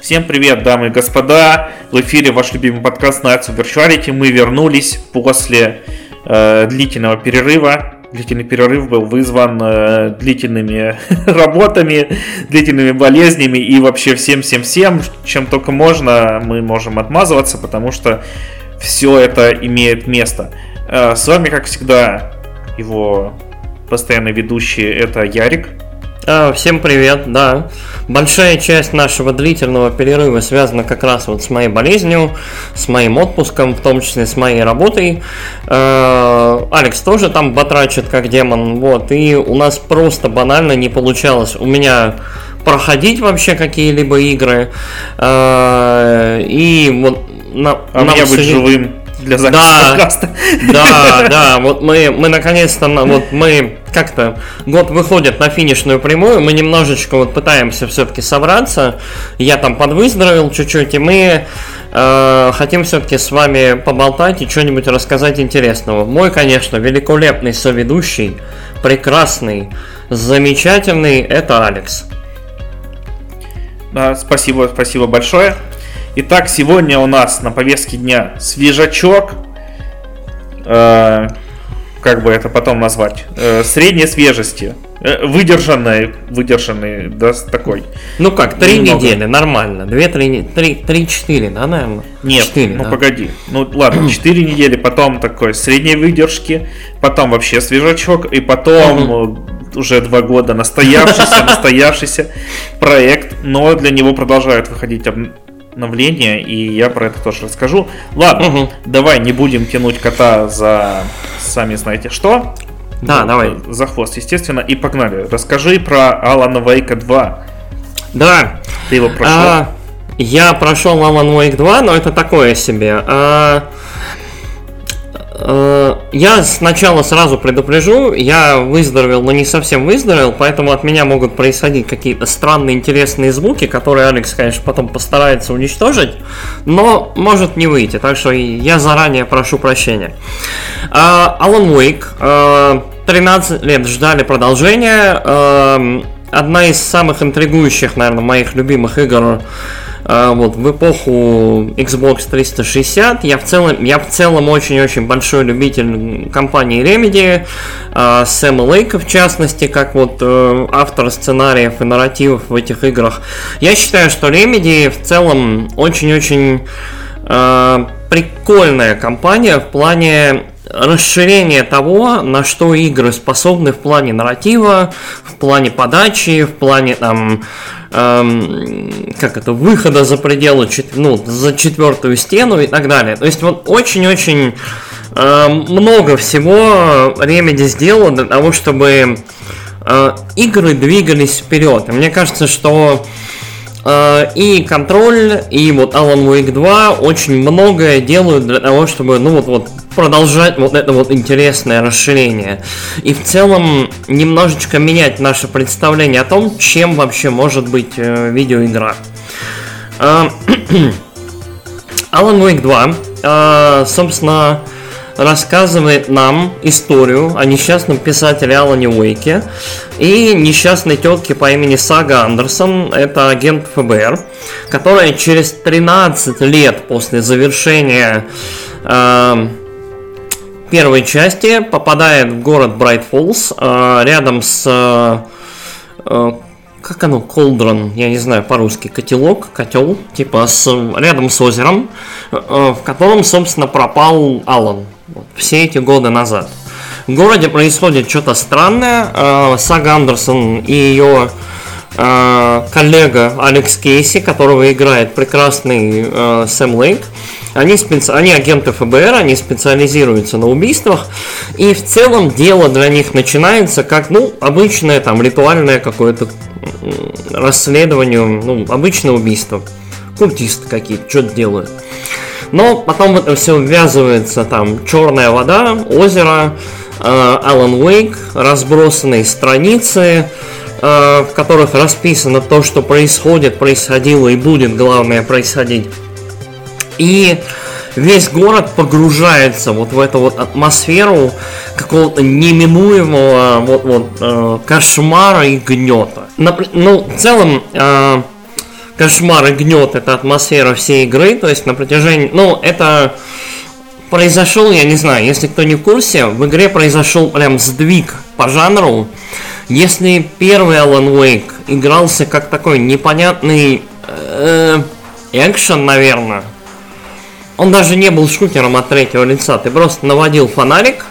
Всем привет, дамы и господа! В эфире ваш любимый подкаст Nights of Virtuality. Мы вернулись после э, длительного перерыва. Длительный перерыв был вызван э, длительными работами, длительными болезнями и вообще всем-всем-всем, чем только можно, мы можем отмазываться, потому что все это имеет место. Э, с вами, как всегда, его постоянный ведущий это Ярик. А, всем привет, да. Большая часть нашего длительного перерыва связана как раз вот с моей болезнью, с моим отпуском, в том числе с моей работой. А, Алекс тоже там батрачит как демон, вот, и у нас просто банально не получалось. У меня проходить вообще какие-либо игры. А, и вот на, а нам меня быть живым для записи да, подкаста. Да, да, вот мы, мы наконец-то, вот мы как-то год выходит на финишную прямую, мы немножечко вот пытаемся все-таки собраться, я там подвыздоровел чуть-чуть, и мы э, хотим все-таки с вами поболтать и что-нибудь рассказать интересного. Мой, конечно, великолепный соведущий, прекрасный, замечательный, это Алекс. Да, спасибо, спасибо большое. Итак, сегодня у нас на повестке дня свежачок. Э, как бы это потом назвать? Э, средней свежести. Э, выдержанный, выдержанный, да, такой. Ну как, три немного. недели, нормально. Две, три, три, три, четыре, да, наверное? Нет, 4, ну да. погоди. Ну ладно, четыре недели, потом такой средней выдержки, потом вообще свежачок, и потом уже два года настоявшийся, настоявшийся проект, но для него продолжают выходить обновления, и я про это тоже расскажу. Ладно, угу. давай не будем тянуть кота за сами знаете что. Да, ну, давай. За хвост, естественно, и погнали. Расскажи про Алана Вейка 2. Да. Ты его прошел? А, я прошел Alan Wake 2, но это такое себе. А, я сначала сразу предупрежу, я выздоровел, но не совсем выздоровел, поэтому от меня могут происходить какие-то странные интересные звуки, которые Алекс, конечно, потом постарается уничтожить, но может не выйти, так что я заранее прошу прощения. Alan Wake, 13 лет ждали продолжения, э, одна из самых интригующих, наверное, моих любимых игр вот, в эпоху Xbox 360 я в целом, я в целом очень-очень большой любитель компании Remedy, э, Сэма Лейка в частности, как вот э, автор сценариев и нарративов в этих играх. Я считаю, что Remedy в целом очень-очень э, прикольная компания в плане расширения того, на что игры способны в плане нарратива, в плане подачи, в плане там эм, как это, выхода за пределы, ну, за четвертую стену и так далее. То есть вот очень-очень эм, много всего Remedy сделало для того, чтобы э, игры двигались вперед. И мне кажется, что э, и контроль, и вот Alan Wake 2 очень многое делают для того, чтобы, ну вот, вот продолжать вот это вот интересное расширение. И в целом немножечко менять наше представление о том, чем вообще может быть э, видеоигра. Э, Alan Wake 2, э, собственно, рассказывает нам историю о несчастном писателе Алане Уэйке и несчастной тетке по имени Сага Андерсон, это агент ФБР, которая через 13 лет после завершения э, первой части попадает в город Брайт Фоллс, э, рядом с... Э, э, как оно, колдрон, я не знаю по-русски, котелок, котел, типа с, рядом с озером, в котором, собственно, пропал Алан все эти годы назад. В городе происходит что-то странное. Сага Андерсон и ее коллега Алекс Кейси, которого играет прекрасный Сэм Лейк, они, специ... они агенты ФБР, они специализируются на убийствах, и в целом дело для них начинается как, ну, обычное там ритуальное какое-то расследование, ну, обычное убийство. Культисты какие-то, что-то делают. Но потом это все ввязывается там черная вода, озеро, э, Алан Уэйк, разбросанные страницы, э, в которых расписано то, что происходит, происходило и будет, главное, происходить и весь город погружается вот в эту вот атмосферу какого-то неминуемого вот, вот, э, кошмара и гнета. Напр- ну, в целом, э, кошмар и гнет, это атмосфера всей игры, то есть на протяжении, ну, это произошел, я не знаю, если кто не в курсе, в игре произошел прям сдвиг по жанру. Если первый Alan Wake игрался как такой непонятный э, экшен, наверное, он даже не был шутером от третьего лица, ты просто наводил фонарик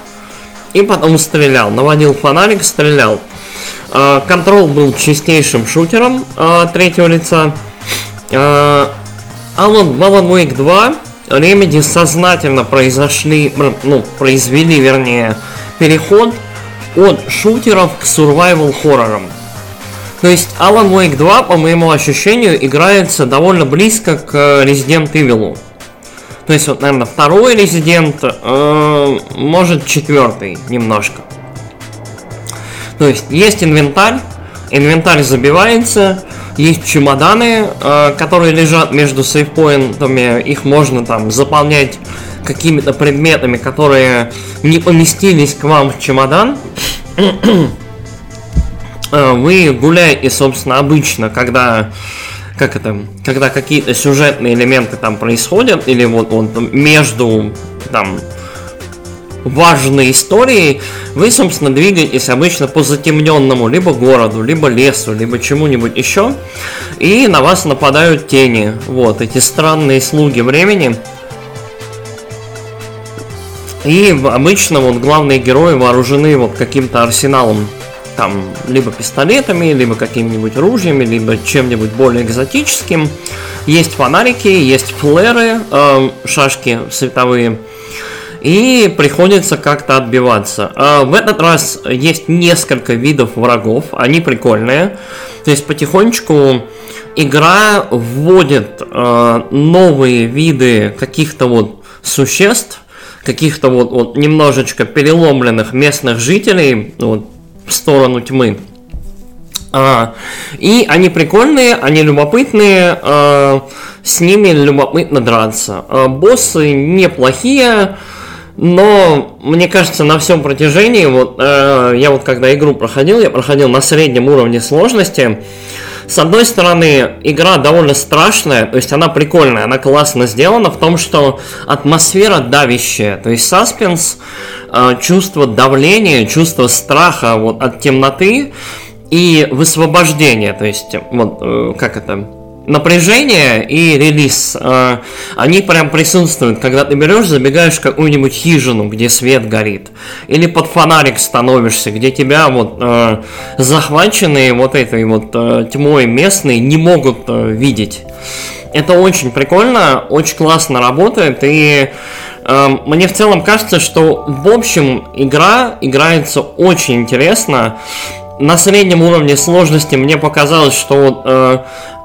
и потом стрелял, наводил фонарик, стрелял. Э, Контрол был чистейшим шутером э, третьего лица. Э, Alan, Alan Wake 2 Remedy сознательно произошли, ну, произвели, вернее, переход от шутеров к survival хоррорам. То есть Alan Wake 2, по моему ощущению, играется довольно близко к Resident Evil. То есть, вот, наверное, второй Resident, э, может, четвертый немножко. То есть, есть инвентарь, инвентарь забивается, есть чемоданы, э, которые лежат между сейфпоинтами, их можно там заполнять какими-то предметами, которые не поместились к вам в чемодан. Э, вы гуляете, собственно, обычно, когда как это, когда какие-то сюжетные элементы там происходят, или вот, вот между там важной историей, вы, собственно, двигаетесь обычно по затемненному либо городу, либо лесу, либо чему-нибудь еще, и на вас нападают тени. Вот, эти странные слуги времени. И обычно вот главные герои вооружены вот каким-то арсеналом там либо пистолетами, либо какими-нибудь ружьями, либо чем-нибудь более экзотическим. Есть фонарики, есть флеры, э, шашки световые и приходится как-то отбиваться. А в этот раз есть несколько видов врагов, они прикольные. То есть потихонечку игра вводит э, новые виды каких-то вот существ, каких-то вот, вот немножечко переломленных местных жителей вот, в сторону тьмы. А, и они прикольные, они любопытные, а, с ними любопытно драться. А, боссы неплохие, но мне кажется, на всем протяжении, вот э, я вот когда игру проходил, я проходил на среднем уровне сложности. С одной стороны, игра довольно страшная, то есть она прикольная, она классно сделана в том, что атмосфера давящая, то есть саспенс, э, чувство давления, чувство страха вот от темноты и высвобождения, то есть вот э, как это напряжение и релиз, э, они прям присутствуют, когда ты берешь, забегаешь в какую-нибудь хижину, где свет горит, или под фонарик становишься, где тебя вот э, захваченные вот этой вот э, тьмой местные не могут э, видеть. Это очень прикольно, очень классно работает, и э, мне в целом кажется, что в общем игра играется очень интересно. На среднем уровне сложности мне показалось, что э,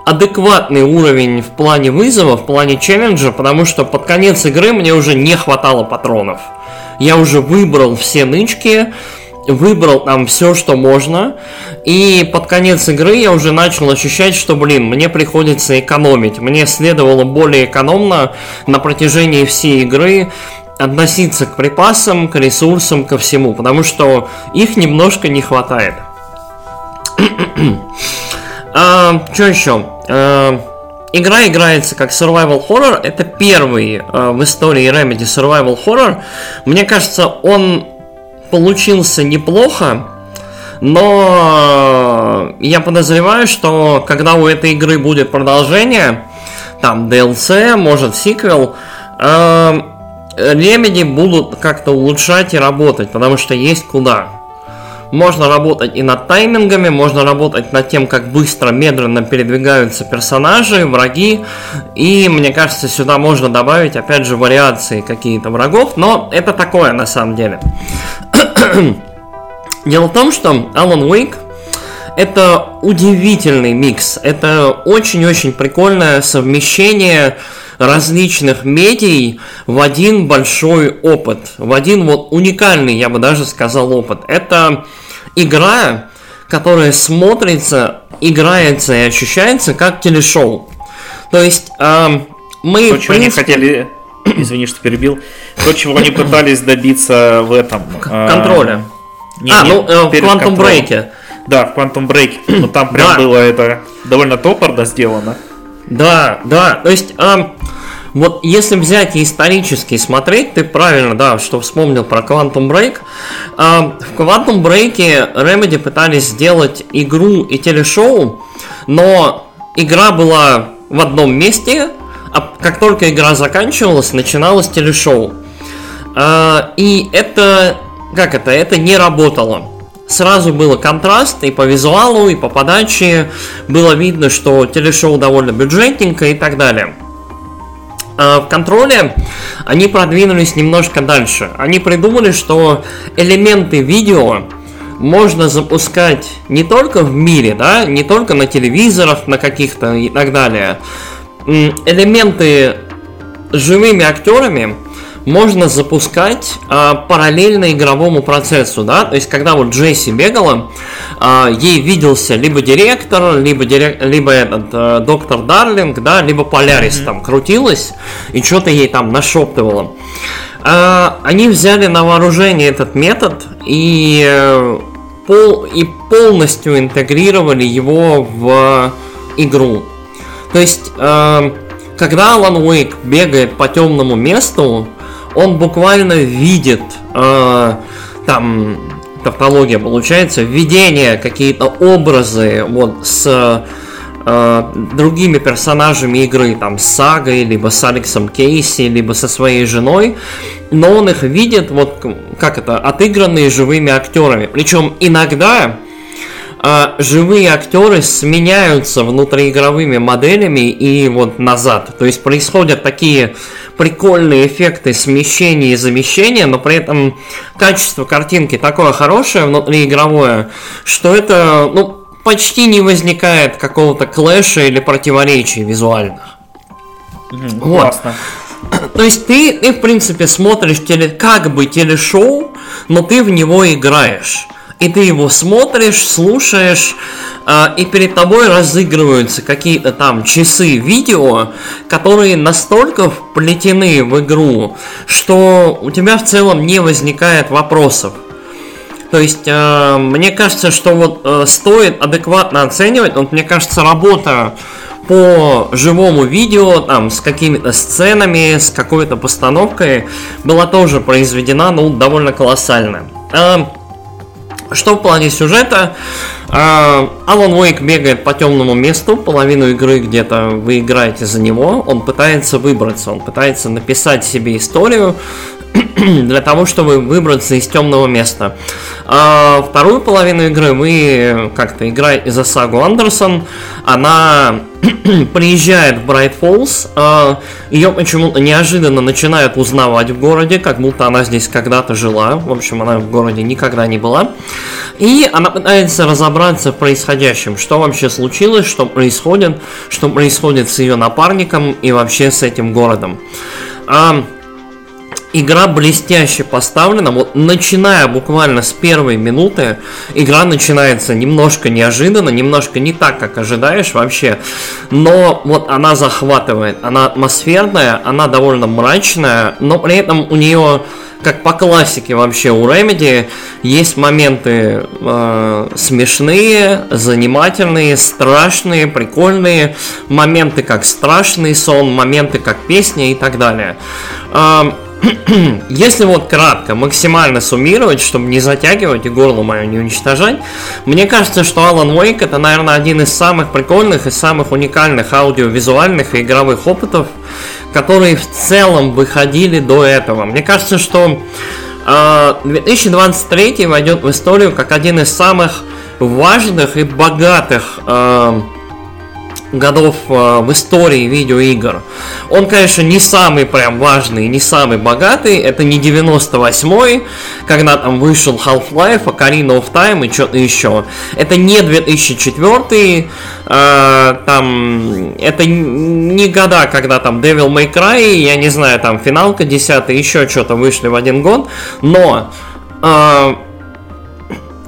адекватный уровень в плане вызова, в плане челленджа, потому что под конец игры мне уже не хватало патронов. Я уже выбрал все нычки, выбрал там все, что можно, и под конец игры я уже начал ощущать, что, блин, мне приходится экономить. Мне следовало более экономно на протяжении всей игры относиться к припасам, к ресурсам, ко всему, потому что их немножко не хватает. А, что еще? А, игра играется как survival horror. Это первый а, в истории Remedy survival horror. Мне кажется, он получился неплохо. Но я подозреваю, что когда у этой игры будет продолжение, там DLC, может сиквел, э, Remedy будут как-то улучшать и работать, потому что есть куда. Можно работать и над таймингами, можно работать над тем, как быстро, медленно передвигаются персонажи, враги. И мне кажется, сюда можно добавить, опять же, вариации какие-то врагов. Но это такое на самом деле. Дело в том, что Alan Wake это удивительный микс. Это очень-очень прикольное совмещение различных медий в один большой опыт, в один вот уникальный, я бы даже сказал, опыт. Это игра, которая смотрится, играется и ощущается как телешоу. То есть э, мы... То, чего принципе... они хотели... Извини, что перебил. То, чего они пытались добиться в этом... Э, контроля. Не, а, не, ну, э, в Quantum Break. Да, в Quantum Break. Но там прям да. было это довольно топорно сделано. Да, да, то есть... Э, вот если взять и исторически смотреть, ты правильно, да, что вспомнил про Quantum Break. А, в Quantum Break Remedy пытались сделать игру и телешоу, но игра была в одном месте, а как только игра заканчивалась, начиналось телешоу. А, и это, как это, это не работало. Сразу было контраст и по визуалу, и по подаче. Было видно, что телешоу довольно бюджетненько и так далее. А в контроле они продвинулись немножко дальше. Они придумали, что элементы видео можно запускать не только в мире, да, не только на телевизорах, на каких-то и так далее. Элементы живыми актерами можно запускать а, параллельно игровому процессу, да, то есть когда вот Джесси бегала, а, ей виделся либо директор, либо, дирек, либо этот а, доктор Дарлинг, да, либо Полярис mm-hmm. там крутилась и что-то ей там нашептывало. А, они взяли на вооружение этот метод и э, пол и полностью интегрировали его в игру. То есть, э, когда Алан Уэйк бегает по темному месту, он буквально видит э, там тавтология получается, введение, какие-то образы вот с э, другими персонажами игры, там, с Сагой, либо с Алексом Кейси, либо со своей женой, но он их видит, вот, как это, отыгранные живыми актерами. Причем иногда э, живые актеры сменяются внутриигровыми моделями и вот назад. То есть происходят такие прикольные эффекты смещения и замещения, но при этом качество картинки такое хорошее внутриигровое, что это, ну, почти не возникает какого-то клэша или противоречий визуальных. Mm, вот. Классно. То есть ты, ты, в принципе, смотришь теле, как бы телешоу, но ты в него играешь. И ты его смотришь, слушаешь, а, и перед тобой разыгрываются какие-то там часы видео, которые настолько вплетены в игру, что у тебя в целом не возникает вопросов. То есть, э, мне кажется, что вот э, стоит адекватно оценивать, вот мне кажется, работа по живому видео, там, с какими-то сценами, с какой-то постановкой была тоже произведена, ну, довольно колоссально. Что в плане сюжета? Алан Уэйк бегает по темному месту, половину игры где-то вы играете за него, он пытается выбраться, он пытается написать себе историю для того, чтобы выбраться из темного места. А вторую половину игры вы как-то играете за Сагу Андерсон, она приезжает в Брайт Фоллс, э, ее почему-то неожиданно начинают узнавать в городе, как будто она здесь когда-то жила. В общем, она в городе никогда не была. И она пытается разобраться в происходящем, что вообще случилось, что происходит, что происходит с ее напарником и вообще с этим городом. А, игра блестяще поставлена, вот начиная буквально с первой минуты, игра начинается немножко неожиданно, немножко не так, как ожидаешь вообще, но вот она захватывает, она атмосферная, она довольно мрачная, но при этом у нее как по классике вообще у Remedy, есть моменты э, смешные, занимательные, страшные, прикольные, моменты как страшный сон, моменты как песня и так далее. Э, если вот кратко, максимально суммировать, чтобы не затягивать и горло мое не уничтожать, мне кажется, что Alan Wake это, наверное, один из самых прикольных и самых уникальных аудиовизуальных и игровых опытов, которые в целом выходили до этого. Мне кажется, что 2023 э, войдет в историю как один из самых важных и богатых э, годов э, в истории видеоигр. Он, конечно, не самый прям важный, не самый богатый. Это не 98-й, когда там вышел Half-Life, Ocarina of Time и что-то еще. Это не 2004 э, там, это не года, когда там Devil May Cry, я не знаю, там финалка 10 еще что-то вышли в один год. Но э,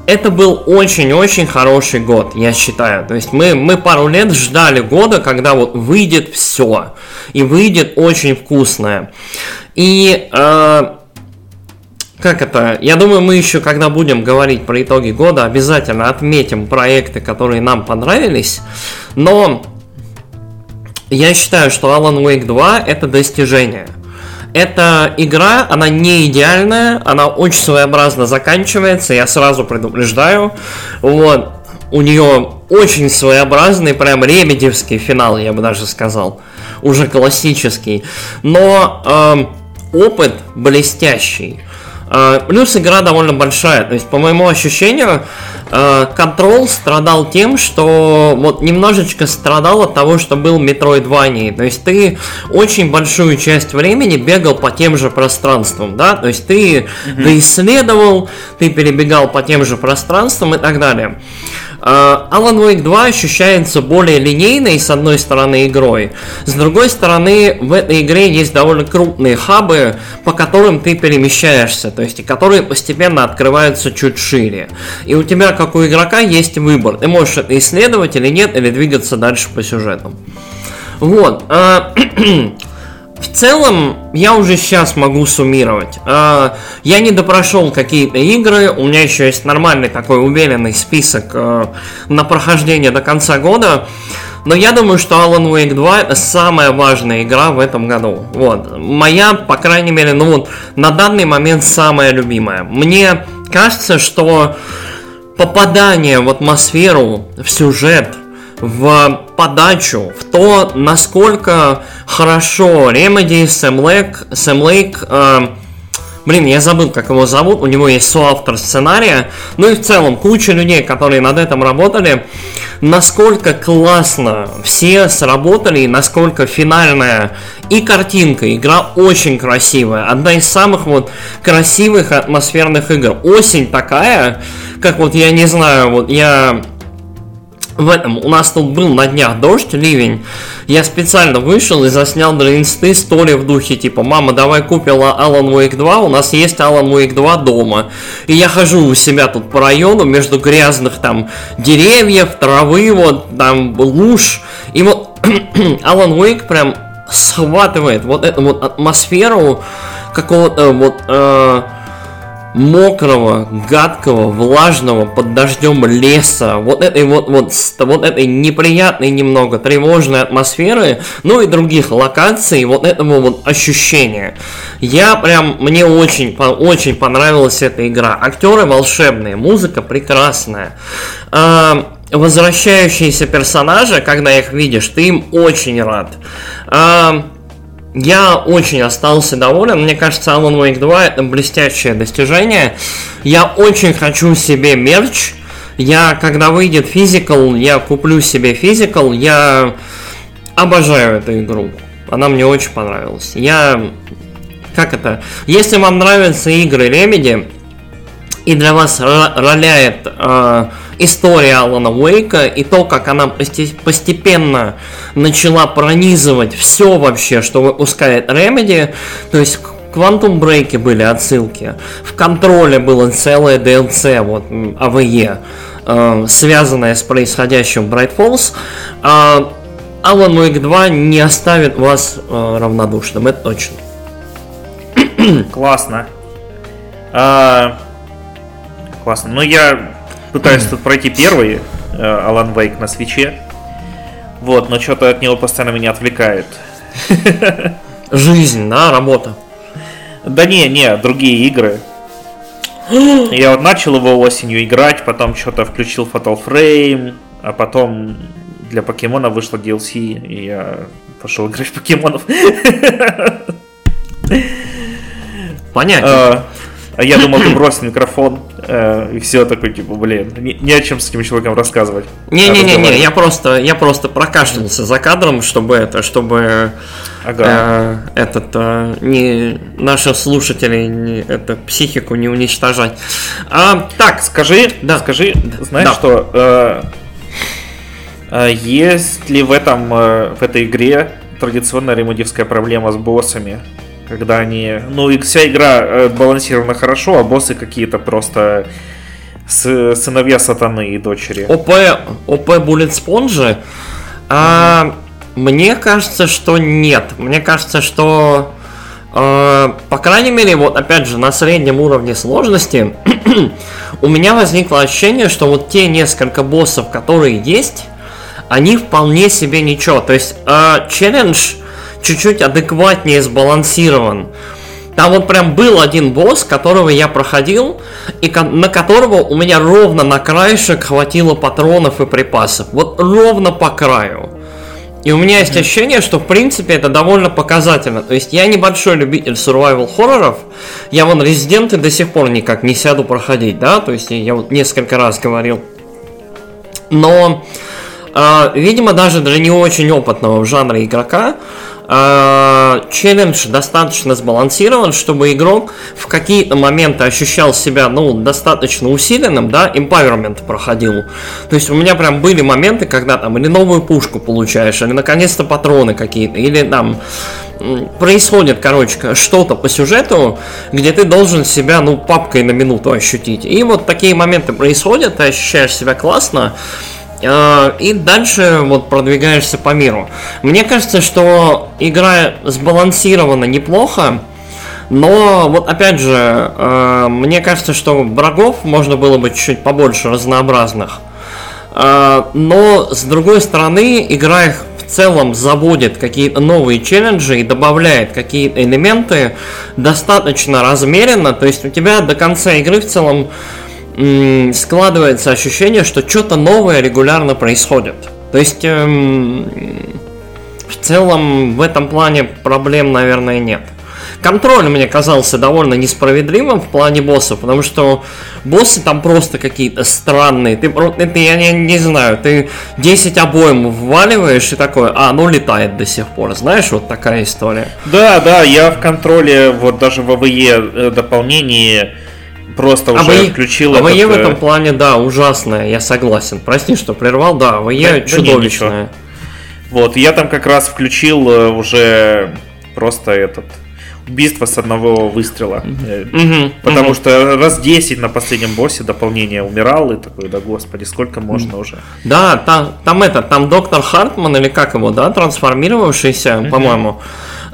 это был очень-очень хороший год, я считаю. То есть мы, мы пару лет ждали года, когда вот выйдет все. И выйдет очень вкусное. И э, как это? Я думаю, мы еще, когда будем говорить про итоги года, обязательно отметим проекты, которые нам понравились. Но я считаю, что Alan Wake 2 это достижение. Эта игра, она не идеальная, она очень своеобразно заканчивается, я сразу предупреждаю. Вот, у нее очень своеобразный, прям ремедевский финал, я бы даже сказал. Уже классический. Но э, опыт блестящий. Э, плюс игра довольно большая. То есть, по моему ощущению, Control э, страдал тем, что вот немножечко страдал от того, что был Metroidvania. То есть ты очень большую часть времени бегал по тем же пространствам, да? То есть ты mm-hmm. доисследовал, ты перебегал по тем же пространствам и так далее. Uh, Alan Wake 2 ощущается более линейной, с одной стороны, игрой. С другой стороны, в этой игре есть довольно крупные хабы, по которым ты перемещаешься, то есть, которые постепенно открываются чуть шире. И у тебя, как у игрока, есть выбор. Ты можешь это исследовать или нет, или двигаться дальше по сюжету. Вот. В целом, я уже сейчас могу суммировать. А, я не допрошел какие-то игры, у меня еще есть нормальный такой уверенный список а, на прохождение до конца года. Но я думаю, что Alan Wake 2 это самая важная игра в этом году. Вот. Моя, по крайней мере, ну вот, на данный момент самая любимая. Мне кажется, что попадание в атмосферу, в сюжет, в подачу, в то, насколько хорошо Remedy, Сэм Лейк, Сэм Лейк э, Блин, я забыл, как его зовут, у него есть соавтор сценария, ну и в целом куча людей, которые над этим работали, насколько классно все сработали, насколько финальная и картинка, игра очень красивая, одна из самых вот красивых атмосферных игр. Осень такая, как вот я не знаю, вот я в этом у нас тут был на днях дождь, ливень. Я специально вышел и заснял для инсты стори в духе типа «Мама, давай купим Alan Wake 2, у нас есть Alan Wake 2 дома». И я хожу у себя тут по району между грязных там деревьев, травы, вот там луж. И вот Alan Wake прям схватывает вот эту вот атмосферу какого-то вот... Э, мокрого, гадкого, влажного, под дождем леса, вот этой вот, вот, вот этой неприятной немного тревожной атмосферы, ну и других локаций, вот этого вот ощущения. Я прям, мне очень, очень понравилась эта игра. Актеры волшебные, музыка прекрасная. А, возвращающиеся персонажи, когда их видишь, ты им очень рад. А, я очень остался доволен. Мне кажется, Alan Wake 2 это блестящее достижение. Я очень хочу себе мерч. Я, когда выйдет физикал, я куплю себе физикал. Я обожаю эту игру. Она мне очень понравилась. Я... Как это? Если вам нравятся игры Remedy, и для вас роляет э, история Алана Уэйка и то, как она постепенно начала пронизывать все вообще, что выпускает Remedy, то есть в Quantum Break были отсылки, в контроле было целое DLC, вот АВЕ, э, связанное с происходящим в Bright Falls, э, Alan Wake 2 не оставит вас э, равнодушным, это точно. Классно. А, классно. Но я пытаюсь тут пройти первый э, Вейк на свече. Вот, но что-то от него постоянно меня отвлекает. Жизнь, да, работа. Да не, не, другие игры. Я вот начал его осенью играть, потом что-то включил Fatal Frame, а потом для покемона вышло DLC, и я пошел играть в покемонов. Понятно. А, я думал, ты бросил микрофон, э, и все такой, типа, блин, не, не о чем с этим человеком рассказывать. Не-не-не, я просто, я просто прокашлялся за кадром, чтобы это, чтобы ага. э, этот э, не наших слушателей не, это психику не уничтожать. А, так, скажи, да. скажи, знаешь да. что? Э, э, есть ли в этом э, в этой игре традиционная ремодивская проблема с боссами? Когда они... Ну, и вся игра э, балансирована хорошо, а боссы какие-то просто с, сыновья сатаны и дочери. ОП, ОП Bullet Sponge? А, мне кажется, что нет. Мне кажется, что... Э, по крайней мере, вот опять же, на среднем уровне сложности у меня возникло ощущение, что вот те несколько боссов, которые есть, они вполне себе ничего. То есть э, челлендж чуть-чуть адекватнее сбалансирован. Там вот прям был один босс, которого я проходил, и на которого у меня ровно на краешек хватило патронов и припасов. Вот ровно по краю. И у меня есть ощущение, что в принципе это довольно показательно. То есть я небольшой любитель survival хорроров. Я вон резиденты до сих пор никак не сяду проходить, да? То есть я вот несколько раз говорил. Но, э, видимо, даже для не очень опытного в жанре игрока, челлендж достаточно сбалансирован, чтобы игрок в какие-то моменты ощущал себя, ну, достаточно усиленным, да, empowerment проходил. То есть у меня прям были моменты, когда там или новую пушку получаешь, или наконец-то патроны какие-то, или там происходит, короче, что-то по сюжету, где ты должен себя, ну, папкой на минуту ощутить. И вот такие моменты происходят, ты ощущаешь себя классно, и дальше вот продвигаешься по миру. Мне кажется, что игра сбалансирована неплохо, но вот опять же, э, мне кажется, что врагов можно было бы чуть-чуть побольше разнообразных. Э, но с другой стороны, игра их в целом заводит какие-то новые челленджи и добавляет какие-то элементы достаточно размеренно. То есть у тебя до конца игры в целом складывается ощущение, что что-то новое регулярно происходит. То есть эм, в целом в этом плане проблем, наверное, нет. Контроль мне казался довольно несправедливым в плане боссов, потому что боссы там просто какие-то странные. Ты, ты я не, не знаю, ты 10 обоим вваливаешь и такое, а, ну летает до сих пор. Знаешь, вот такая история. Да, да, я в контроле, вот даже в АВЕ э, дополнении просто уже АВЕ, включил АВЕ этот... в этом э, плане, да, ужасная, я согласен. Прости, что прервал, да, АВЕ да, чудовищная. Да вот, я там как раз включил э, уже просто этот убийство с одного выстрела. Угу, Потому угу. что раз 10 на последнем боссе дополнение умирал, и такой, да господи, сколько можно уже. Да, там, там это, там доктор Хартман, или как его, да, трансформировавшийся, угу. по-моему,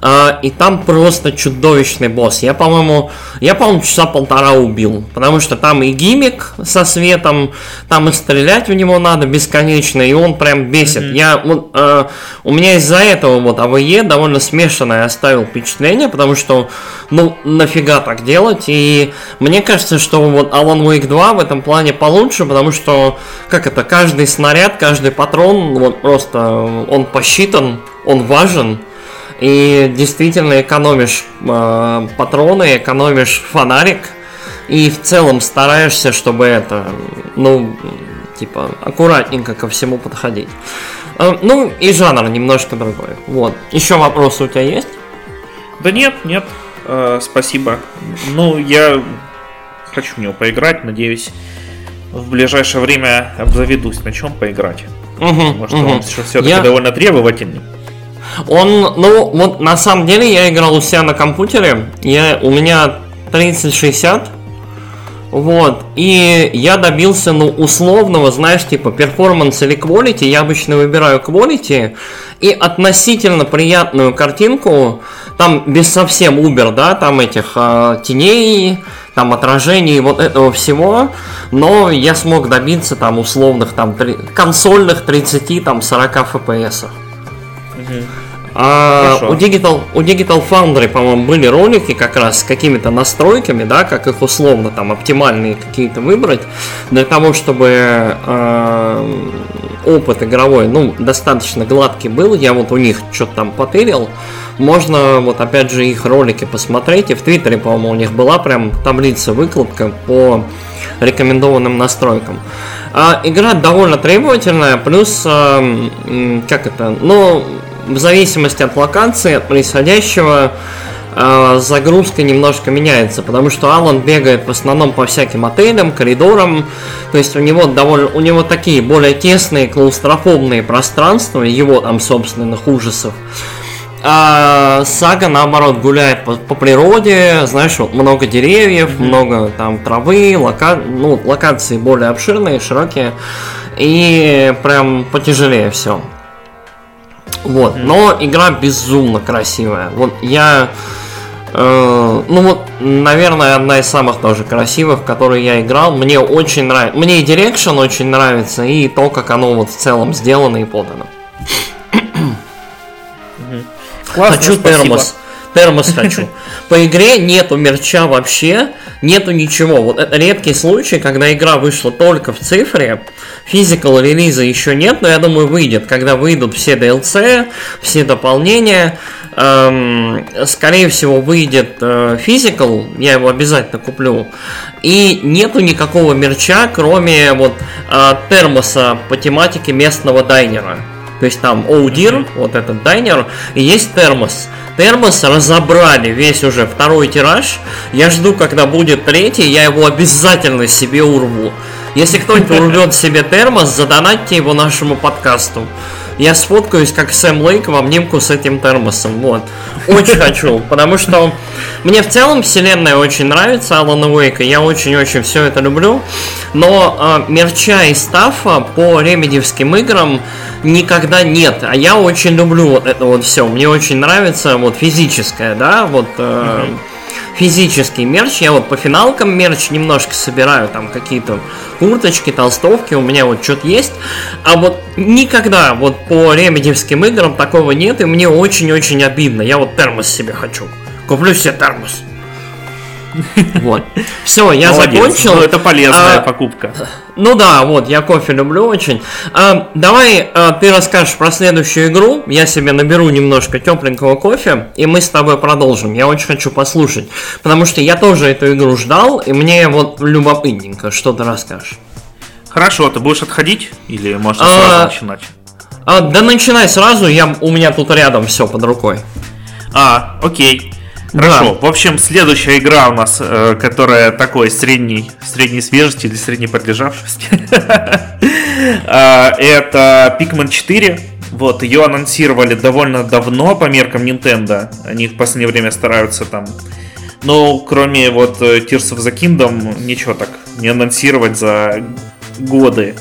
а, и там просто чудовищный босс. Я, по-моему, я, по-моему, часа полтора убил, потому что там и гимик со светом, там и стрелять в него надо бесконечно, и он прям бесит. Mm-hmm. Я, вот, э, у меня из-за этого вот АВЕ довольно смешанное оставил впечатление, потому что, ну, нафига так делать, и мне кажется, что вот Alan Wake 2 в этом плане получше, потому что, как это, каждый снаряд, каждый патрон, вот просто он посчитан, он важен, и действительно экономишь э, патроны, экономишь фонарик. И в целом стараешься, чтобы это, ну, типа, аккуратненько ко всему подходить. Э, ну, и жанр немножко другой. Вот. Еще вопросы у тебя есть? Да нет, нет. Э, спасибо. Ну, я хочу в него поиграть, надеюсь, в ближайшее время обзаведусь на чем поиграть. Угу, Потому что угу. он все-таки я... довольно требовательный. Он, ну, вот на самом деле я играл у себя на компьютере. Я, у меня 3060. Вот. И я добился, ну, условного, знаешь, типа, перформанс или quality. Я обычно выбираю quality. И относительно приятную картинку, там без совсем убер, да, там этих э, теней, там отражений, вот этого всего. Но я смог добиться там условных, там, 3, консольных 30, там, 40 FPS. Угу. А у Digital, у Digital Foundry, по-моему, были ролики как раз с какими-то настройками, да, как их условно там оптимальные какие-то выбрать, для того, чтобы э, опыт игровой, ну, достаточно гладкий был. Я вот у них что-то там потырил. Можно вот опять же их ролики посмотреть. И в Твиттере, по-моему, у них была прям таблица выкладка по рекомендованным настройкам. А, игра довольно требовательная, плюс, э, как это, ну, в зависимости от локации, от происходящего, э, загрузка немножко меняется, потому что Алан бегает в основном по всяким отелям, коридорам, то есть у него довольно, у него такие более тесные клаустрофобные пространства, его там собственных ужасов. А сага, наоборот, гуляет по, по природе, знаешь, вот много деревьев, mm-hmm. много там травы, лока... ну, локации более обширные, широкие, и прям потяжелее все. Вот, но игра безумно красивая. Вот я Э, ну вот, наверное, одна из самых тоже красивых, в которые я играл. Мне очень нравится. Мне и Direction очень нравится, и то, как оно вот в целом сделано и подано. Классно, Хочу спасибо. термос. Термос хочу. По игре нету мерча вообще, нету ничего. Вот это редкий случай, когда игра вышла только в цифре, физикал релиза еще нет, но я думаю выйдет, когда выйдут все DLC, все дополнения. Эм, скорее всего выйдет физикал, э, я его обязательно куплю. И нету никакого мерча, кроме вот э, термоса по тематике местного дайнера. То есть там Оудир, вот этот дайнер, и есть термос. Термос разобрали весь уже второй тираж. Я жду, когда будет третий, я его обязательно себе урву. Если кто-нибудь урвет себе термос, задонатьте его нашему подкасту. Я сфоткаюсь, как Сэм Лейк в обнимку с этим термосом. Вот. Очень хочу, потому что мне в целом вселенная очень нравится Алана Уэйка. Я очень-очень все это люблю. Но э, мерча и стафа по ремедивским играм никогда нет. А я очень люблю вот это вот все. Мне очень нравится вот физическое, да, вот... Э, mm-hmm физический мерч. Я вот по финалкам мерч немножко собираю, там какие-то курточки, толстовки, у меня вот что-то есть. А вот никогда вот по ремедевским играм такого нет, и мне очень-очень обидно. Я вот термос себе хочу. Куплю себе термос. Вот. Все, я Молодец. закончил. Ну, это полезная а, покупка. Ну да, вот, я кофе люблю очень. А, давай а, ты расскажешь про следующую игру. Я себе наберу немножко тепленького кофе, и мы с тобой продолжим. Я очень хочу послушать. Потому что я тоже эту игру ждал, и мне вот любопытненько, что ты расскажешь. Хорошо, ты будешь отходить или можно сразу а, начинать? А, да начинай сразу, я, у меня тут рядом все под рукой. А, окей. Хорошо. Да. В общем, следующая игра у нас, э, которая такой средней, средней свежести или средней подлежавшести, а, это Pikmin 4. Вот, ее анонсировали довольно давно по меркам Nintendo. Они в последнее время стараются там но кроме вот э, Tears of the Kingdom ничего так не анонсировать за годы.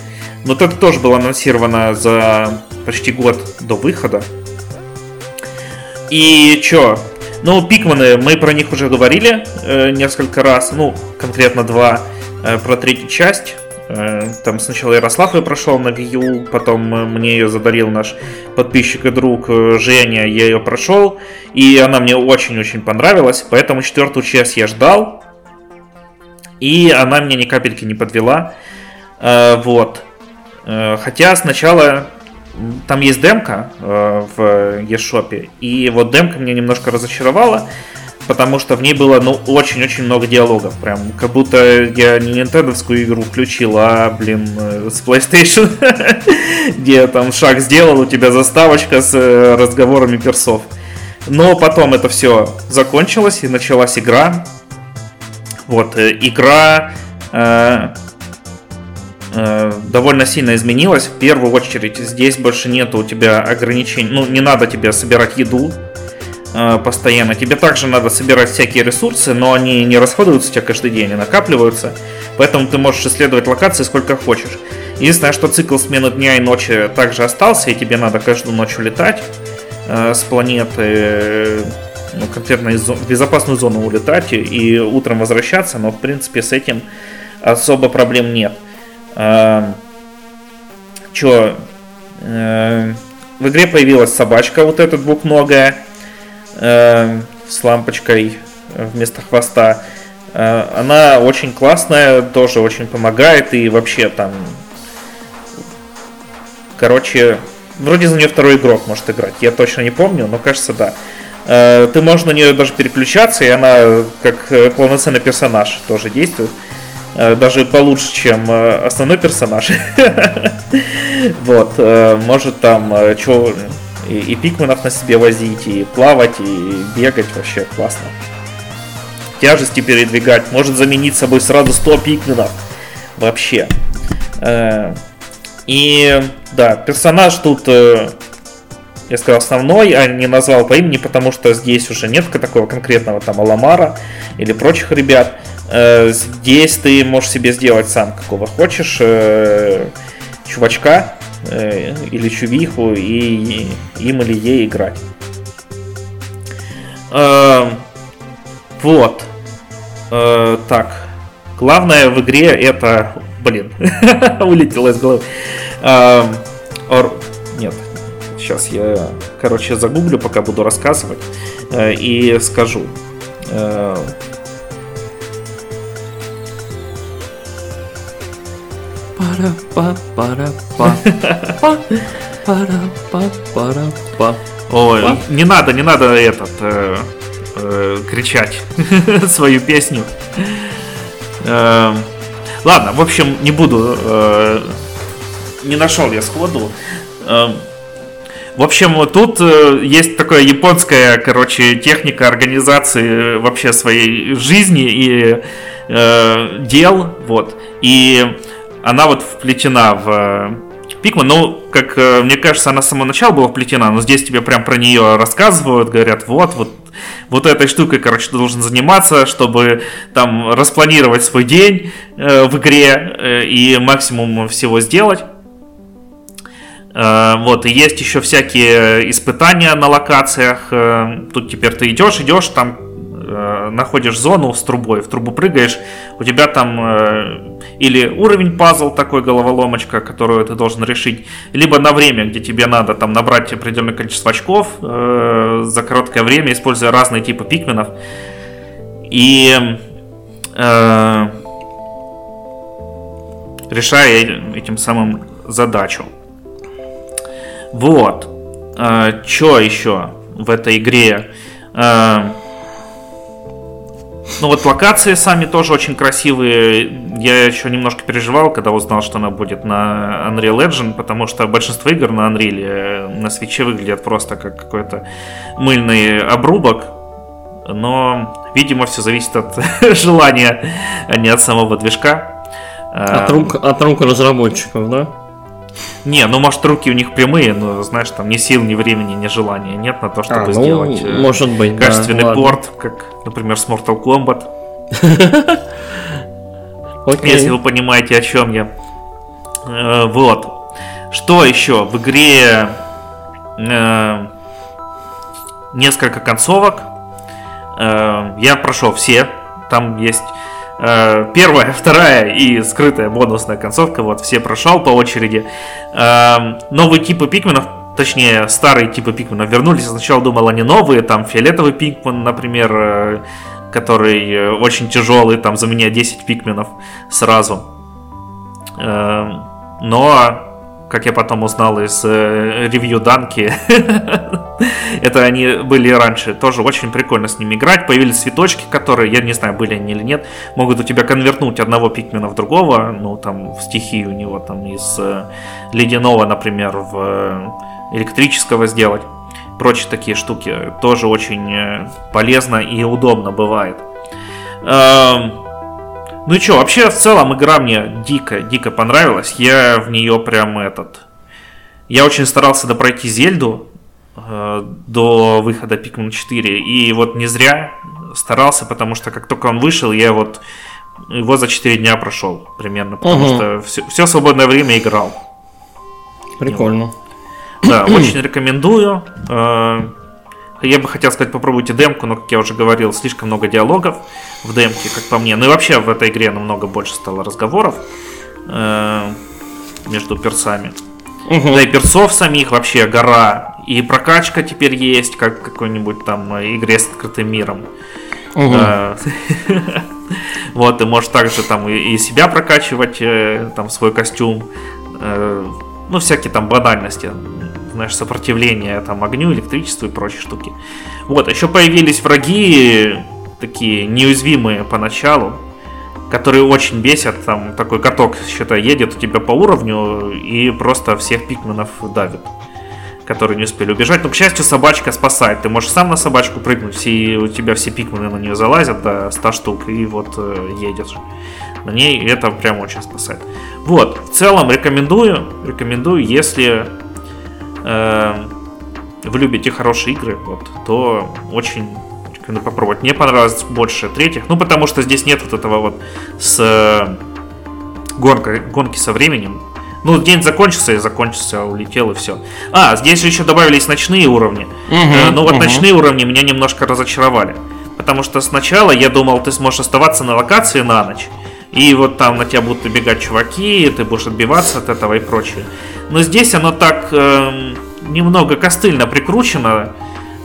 Но это тоже было анонсировано за почти год до выхода. И чё, ну, Пикманы, мы про них уже говорили э, несколько раз, ну, конкретно два, э, про третью часть. Э, там сначала Ярослав ее прошел на Wii потом э, мне ее задарил наш подписчик и друг э, Женя, я ее прошел, и она мне очень-очень понравилась, поэтому четвертую часть я ждал, и она мне ни капельки не подвела. Э, вот. Э, хотя сначала там есть демка э, в eShop, и вот демка меня немножко разочаровала, потому что в ней было, ну, очень-очень много диалогов, прям, как будто я не нинтендовскую игру включил, а, блин, э, с PlayStation, где там шаг сделал, у тебя заставочка с э, разговорами персов. Но потом это все закончилось, и началась игра. Вот, э, игра довольно сильно изменилась. В первую очередь здесь больше нету у тебя ограничений, ну не надо тебе собирать еду э, постоянно. Тебе также надо собирать всякие ресурсы, но они не расходуются у тебя каждый день, они накапливаются. Поэтому ты можешь исследовать локации сколько хочешь. Единственное, что цикл смены дня и ночи также остался, и тебе надо каждую ночь улетать э, с планеты, ну, конкретно из в безопасную зону улетать и утром возвращаться, но в принципе с этим особо проблем нет. Э, чё, э, в игре появилась собачка, вот эта двухногая, э, с лампочкой вместо хвоста. Э, она очень классная, тоже очень помогает и вообще там... Короче, вроде за нее второй игрок может играть, я точно не помню, но кажется да. Ты можешь на нее даже переключаться, и она как полноценный персонаж тоже действует. Э, даже получше, чем э, основной персонаж. Вот, э, может там что и, пикменов на себе возить, и плавать, и бегать вообще классно. Тяжести передвигать, может заменить собой сразу 100 пикменов. Вообще. И да, персонаж тут я сказал основной, а не назвал по имени, потому что здесь уже нет такого конкретного там Аламара или прочих ребят. Э, здесь ты можешь себе сделать сам какого хочешь э, чувачка э, или чувиху и им или ей играть. вот. Э, так. Главное в игре это... Блин, улетело из головы. Э, or... Нет, сейчас я, короче, загуглю, пока буду рассказывать. И скажу. Э, Ой, не надо, не надо этот э, э, кричать свою песню. Э, ладно, в общем, не буду. Э, не нашел я сходу. Э, в общем, тут э, есть такая японская, короче, техника организации вообще своей жизни и э, дел, вот. И она вот вплетена в э, Пикман, ну, как э, мне кажется, она с самого начала была вплетена, но здесь тебе прям про нее рассказывают, говорят, вот, вот, вот этой штукой, короче, ты должен заниматься, чтобы там распланировать свой день э, в игре э, и максимум всего сделать. Э, вот, и есть еще всякие испытания на локациях. Э, тут теперь ты идешь, идешь, там э, находишь зону с трубой, в трубу прыгаешь, у тебя там э, или уровень пазл такой головоломочка, которую ты должен решить, либо на время, где тебе надо там набрать определенное количество очков э, за короткое время, используя разные типы пикменов. И э, решая этим самым задачу. Вот. Э, что еще в этой игре? Э, ну вот локации сами тоже очень красивые. Я еще немножко переживал, когда узнал, что она будет на Unreal Engine, потому что большинство игр на Unreal э, на свече выглядят просто как какой-то мыльный обрубок. Но, видимо, все зависит от желания, а не от самого движка. От рук, от рук разработчиков, да? Не, ну может руки у них прямые, но знаешь, там ни сил, ни времени, ни желания нет на то, чтобы а, ну, сделать э, может быть, качественный да, порт, как, например, с Mortal Kombat. Если вы понимаете, о чем я. Э, вот. Что еще? В игре э, несколько концовок. Я прошел все. Там есть первая, вторая и скрытая бонусная концовка, вот все прошел по очереди. Эм, новые типы пикменов, точнее старые типы пикменов вернулись. Сначала думал они новые, там фиолетовый пикмен, например, э, который э, очень тяжелый, там за меня 10 пикменов сразу. Эм, но как я потом узнал из э, ревью Данки, это они были раньше, тоже очень прикольно с ними играть. Появились цветочки, которые, я не знаю, были они или нет, могут у тебя конвертнуть одного пикмена в другого, ну там в стихию у него там из э, ледяного, например, в э, электрического сделать. Прочие такие штуки тоже очень э, полезно и удобно бывает. Эм, ну и что, вообще в целом игра мне дико, дико понравилась. Я в нее прям этот... Я очень старался допройти Зельду до выхода Pikmin 4. И вот не зря старался, потому что как только он вышел, я вот его за 4 дня прошел примерно. Потому угу. что все, все свободное время играл. Прикольно. Да, очень рекомендую. Э, я бы хотел сказать, попробуйте демку, но, как я уже говорил, слишком много диалогов в демке, как по мне. Ну и вообще в этой игре намного больше стало разговоров э, между персами. Угу. Да и персов самих вообще гора. И прокачка теперь есть, как в какой-нибудь там игре с открытым миром. Угу. Вот, ты можешь также там и себя прокачивать, э, там свой костюм, э, ну всякие там банальности знаешь, сопротивление там огню, электричеству и прочие штуки. Вот, еще появились враги, такие неуязвимые поначалу, которые очень бесят. Там такой каток, считай, едет у тебя по уровню и просто всех пикменов давит которые не успели убежать. Но, к счастью, собачка спасает. Ты можешь сам на собачку прыгнуть, и у тебя все пикмены на нее залазят до 100 штук, и вот э, едешь на ней, это прям очень спасает. Вот, в целом рекомендую, рекомендую, если э, вы любите хорошие игры, вот, то очень рекомендую попробовать. Мне понравилось больше третьих, ну потому что здесь нет вот этого вот с э, гонкой, гонки со временем. Ну, день закончился и закончился, улетел и все. А, здесь же еще добавились ночные уровни. Угу, э, ну вот угу. ночные уровни меня немножко разочаровали. Потому что сначала я думал, ты сможешь оставаться на локации на ночь. И вот там на тебя будут убегать чуваки, ты будешь отбиваться от этого и прочее. Но здесь оно так э, немного костыльно прикручено.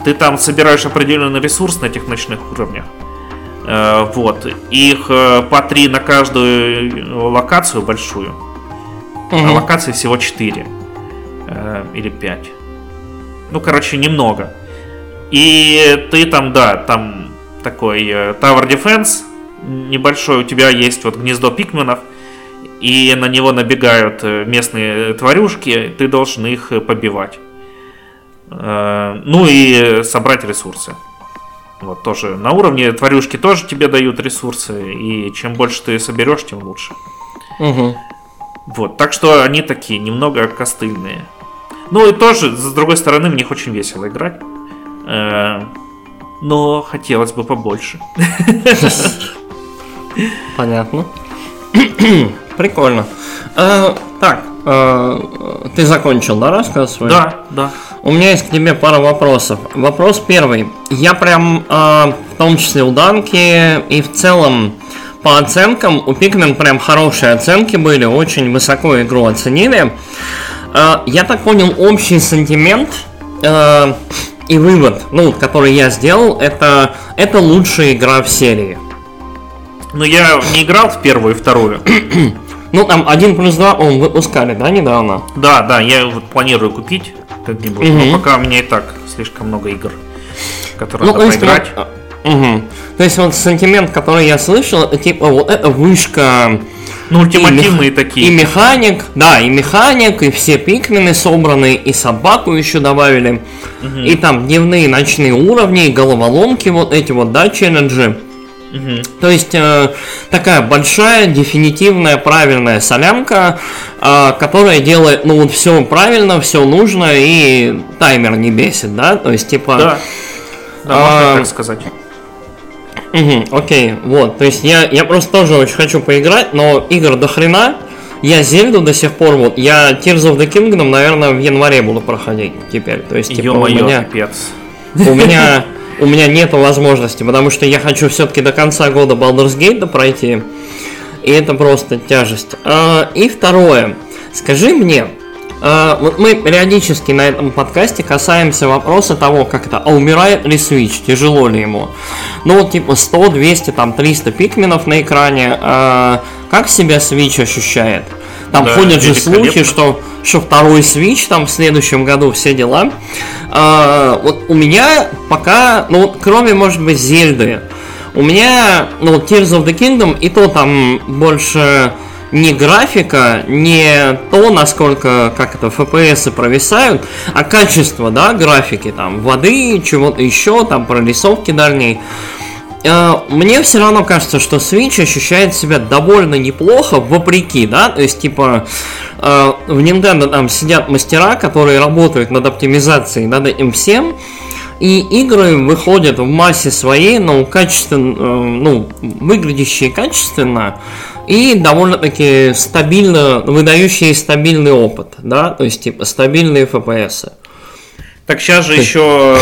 Ты там собираешь определенный ресурс на этих ночных уровнях. Э, вот. Их э, по три на каждую локацию большую. Угу. А локаций всего 4. Э, или 5. Ну, короче, немного. И ты там, да, там такой э, Tower Defense небольшой, у тебя есть вот гнездо пикменов, и на него набегают э, местные тварюшки, ты должен их побивать. Э, ну и собрать ресурсы. Вот тоже на уровне тварюшки тоже тебе дают ресурсы, и чем больше ты соберешь, тем лучше. Угу. Вот, так что они такие немного костыльные. Ну и тоже, с другой стороны, в них очень весело играть. Э, но хотелось бы побольше. Понятно. Прикольно. А, так, ты закончил, да, рассказ свой? Да, да. У меня есть к тебе пара вопросов. Вопрос первый. Я прям, а, в том числе у Данки и в целом по оценкам, у Pikmin прям хорошие оценки были, очень высоко игру оценили. Я так понял, общий сантимент и вывод, ну, который я сделал, это, это лучшая игра в серии. Но я не играл в первую и вторую. ну, там 1 плюс 2 он выпускали, да, недавно? Да, да, я вот планирую купить как-нибудь. Угу. Но пока у меня и так слишком много игр, которые ну, надо поиграть. Угу. То есть вот сантимент, который я слышал, типа вот эта вышка. Ну, ультимативные и такие. И механик, да, и механик, и все пикмены собраны, и собаку еще добавили. Угу. И там дневные, ночные уровни, и головоломки, вот эти вот, да, челленджи. Угу. То есть э, такая большая, дефинитивная, правильная солянка, э, которая делает, ну вот все правильно, все нужно и таймер не бесит, да? То есть типа. Да. Да, можно а, так сказать. Угу, окей, вот. То есть я, я просто тоже очень хочу поиграть, но игр до хрена. Я Зельду до сих пор, вот, я Tears of the Kingdom, наверное, в январе буду проходить теперь. То есть, типа, у меня... Пипец. У меня у меня нет возможности, потому что я хочу все-таки до конца года Baldur's Gate пройти. И это просто тяжесть. А, и второе. Скажи мне, а, вот мы периодически на этом подкасте касаемся вопроса того, как это, а умирает ли Switch, тяжело ли ему. Ну вот типа 100, 200, там 300 пикменов на экране, а, как себя Switch ощущает? Там да, ходят же слухи, что, что второй Switch там в следующем году все дела. А, вот у меня пока, ну вот кроме, может быть, Зельды, у меня, ну вот Tears of the Kingdom, и то там больше не графика, не то, насколько, как это, FPS провисают, а качество, да, графики, там, воды, чего-то еще, там, прорисовки дальней. Э, мне все равно кажется, что Switch ощущает себя довольно неплохо, вопреки, да, то есть, типа, э, в Nintendo там сидят мастера, которые работают над оптимизацией, над этим всем, и игры выходят в массе своей, но качественно, э, ну, выглядящие качественно и довольно-таки стабильно, выдающие стабильный опыт, да, то есть, типа, стабильные FPS. Так сейчас же еще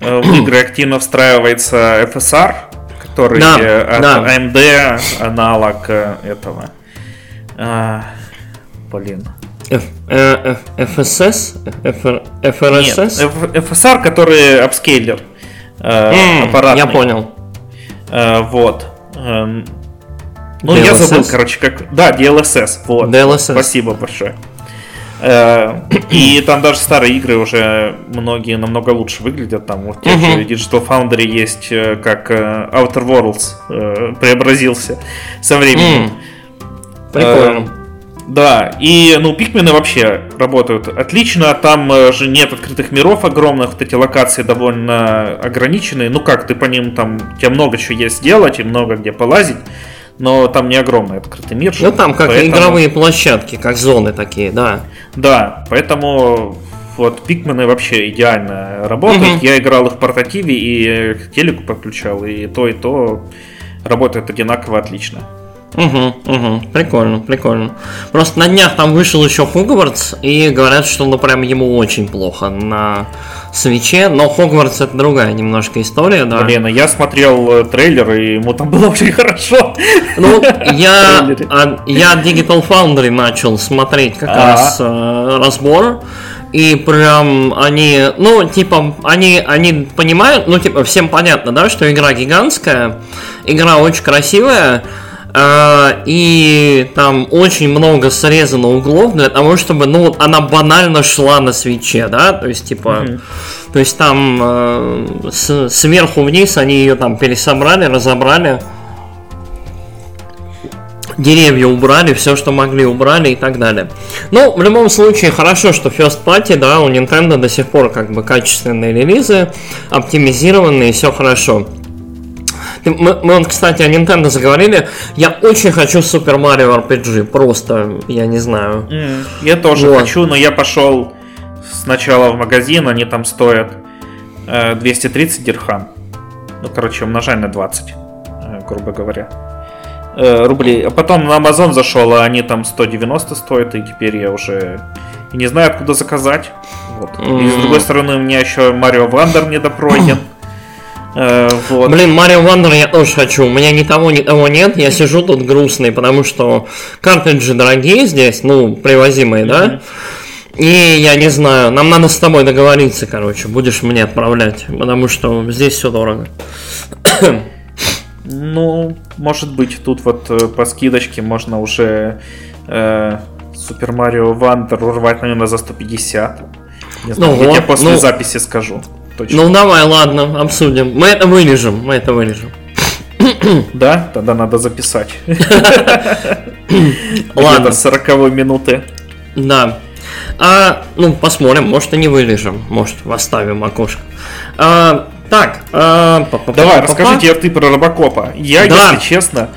в игры активно встраивается FSR, который да, от да. AMD аналог э, этого. А, блин. F, э, F, FSS? FR, FRSS? Нет, FSR, который апскейлер. Mm, аппаратный. Я понял. Вот. Эм, ну, DLSS? я забыл, короче, как... Да, DLSS. Вот. DLSS. Спасибо большое. Э, и там даже старые игры уже многие намного лучше выглядят. Там вот тех же Digital Foundry есть, э, как э, Outer Worlds преобразился со временем. Прикольно. Да, и, ну, пикмены вообще работают отлично, там же нет открытых миров огромных, вот эти локации довольно ограниченные, ну как, ты по ним там, тебе много чего есть сделать и много где полазить, но там не огромный открытый мир. Ну там как поэтому... игровые площадки, как зоны такие, да. Да, поэтому вот пикмены вообще идеально работают. Угу. Я играл их в портативе и к телеку подключал, и то, и то работает одинаково отлично. Угу, угу, прикольно, прикольно. Просто на днях там вышел еще Хогвартс, и говорят, что ну прям ему очень плохо на свече, но Хогвартс это другая немножко история, да. Блин, а я смотрел э, трейлер, и ему там было очень хорошо. Ну, я, а, я Digital Foundry начал смотреть как А-а-а. раз э, разбор. И прям они, ну, типа, они, они понимают, ну, типа, всем понятно, да, что игра гигантская, игра очень красивая, и там очень много срезано углов для того, чтобы, ну, вот она банально шла на свече, да, то есть, типа, mm-hmm. то есть там uh, с, сверху вниз они ее там пересобрали, разобрали, деревья убрали, все, что могли, убрали и так далее. Ну, в любом случае, хорошо, что First Party, да, у Nintendo до сих пор как бы качественные релизы, оптимизированные, все хорошо. Мы, мы, кстати, о Nintendo заговорили. Я очень хочу Super Mario RPG. Просто, я не знаю. Mm, я тоже вот. хочу, но я пошел сначала в магазин, они там стоят э, 230 дирхам. Ну, короче, умножай на 20, э, грубо говоря. Э, рублей. А потом на Amazon зашел, а они там 190 стоят, и теперь я уже не знаю, откуда заказать. Вот. Mm. И с другой стороны, у меня еще Mario Wonder недопройден. Э, вот. Блин, Mario Wonder я тоже хочу. У меня ни того, ни того нет. Я сижу тут грустный, потому что картриджи дорогие здесь, ну, привозимые, да? И я не знаю, нам надо с тобой договориться, короче, будешь мне отправлять, потому что здесь все дорого. Ну, может быть, тут вот э, по скидочке можно уже э, Супер Марио Вандер урвать, наверное, за 150. Не знаю, ну, я тебе после ну, записи скажу. Точно. Ну давай, ладно, обсудим. Мы это вырежем, мы это вырежем. Да? Тогда надо записать. Ладно. 40 минуты. Да. А, ну, посмотрим, может и не вырежем, может оставим окошко. А, так, э, давай, расскажите ты про Робокопа. Я, да. если честно,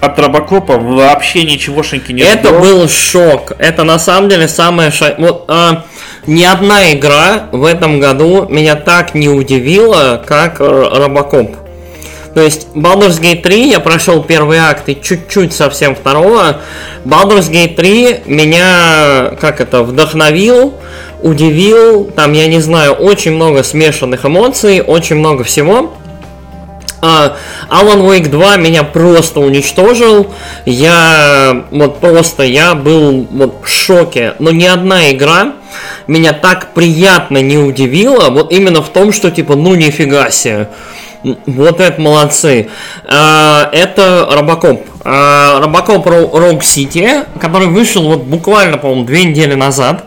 от Робокопа вообще ничегошеньки не Это ждал. был шок. Это на самом деле самое ша... вот, э, ни одна игра в этом году меня так не удивила, как Робокоп. То есть Baldur's Gate 3 я прошел первый акт и чуть-чуть совсем второго. Baldur's Gate 3 меня, как это, вдохновил удивил, там, я не знаю, очень много смешанных эмоций, очень много всего. Uh, Alan Wake 2 меня просто уничтожил. Я вот просто я был вот в шоке. Но ни одна игра меня так приятно не удивила. Вот именно в том, что типа, ну нифига себе. Вот это молодцы. Uh, это Робокоп. Uh, Робокоп Rogue City, который вышел вот буквально, по-моему, две недели назад.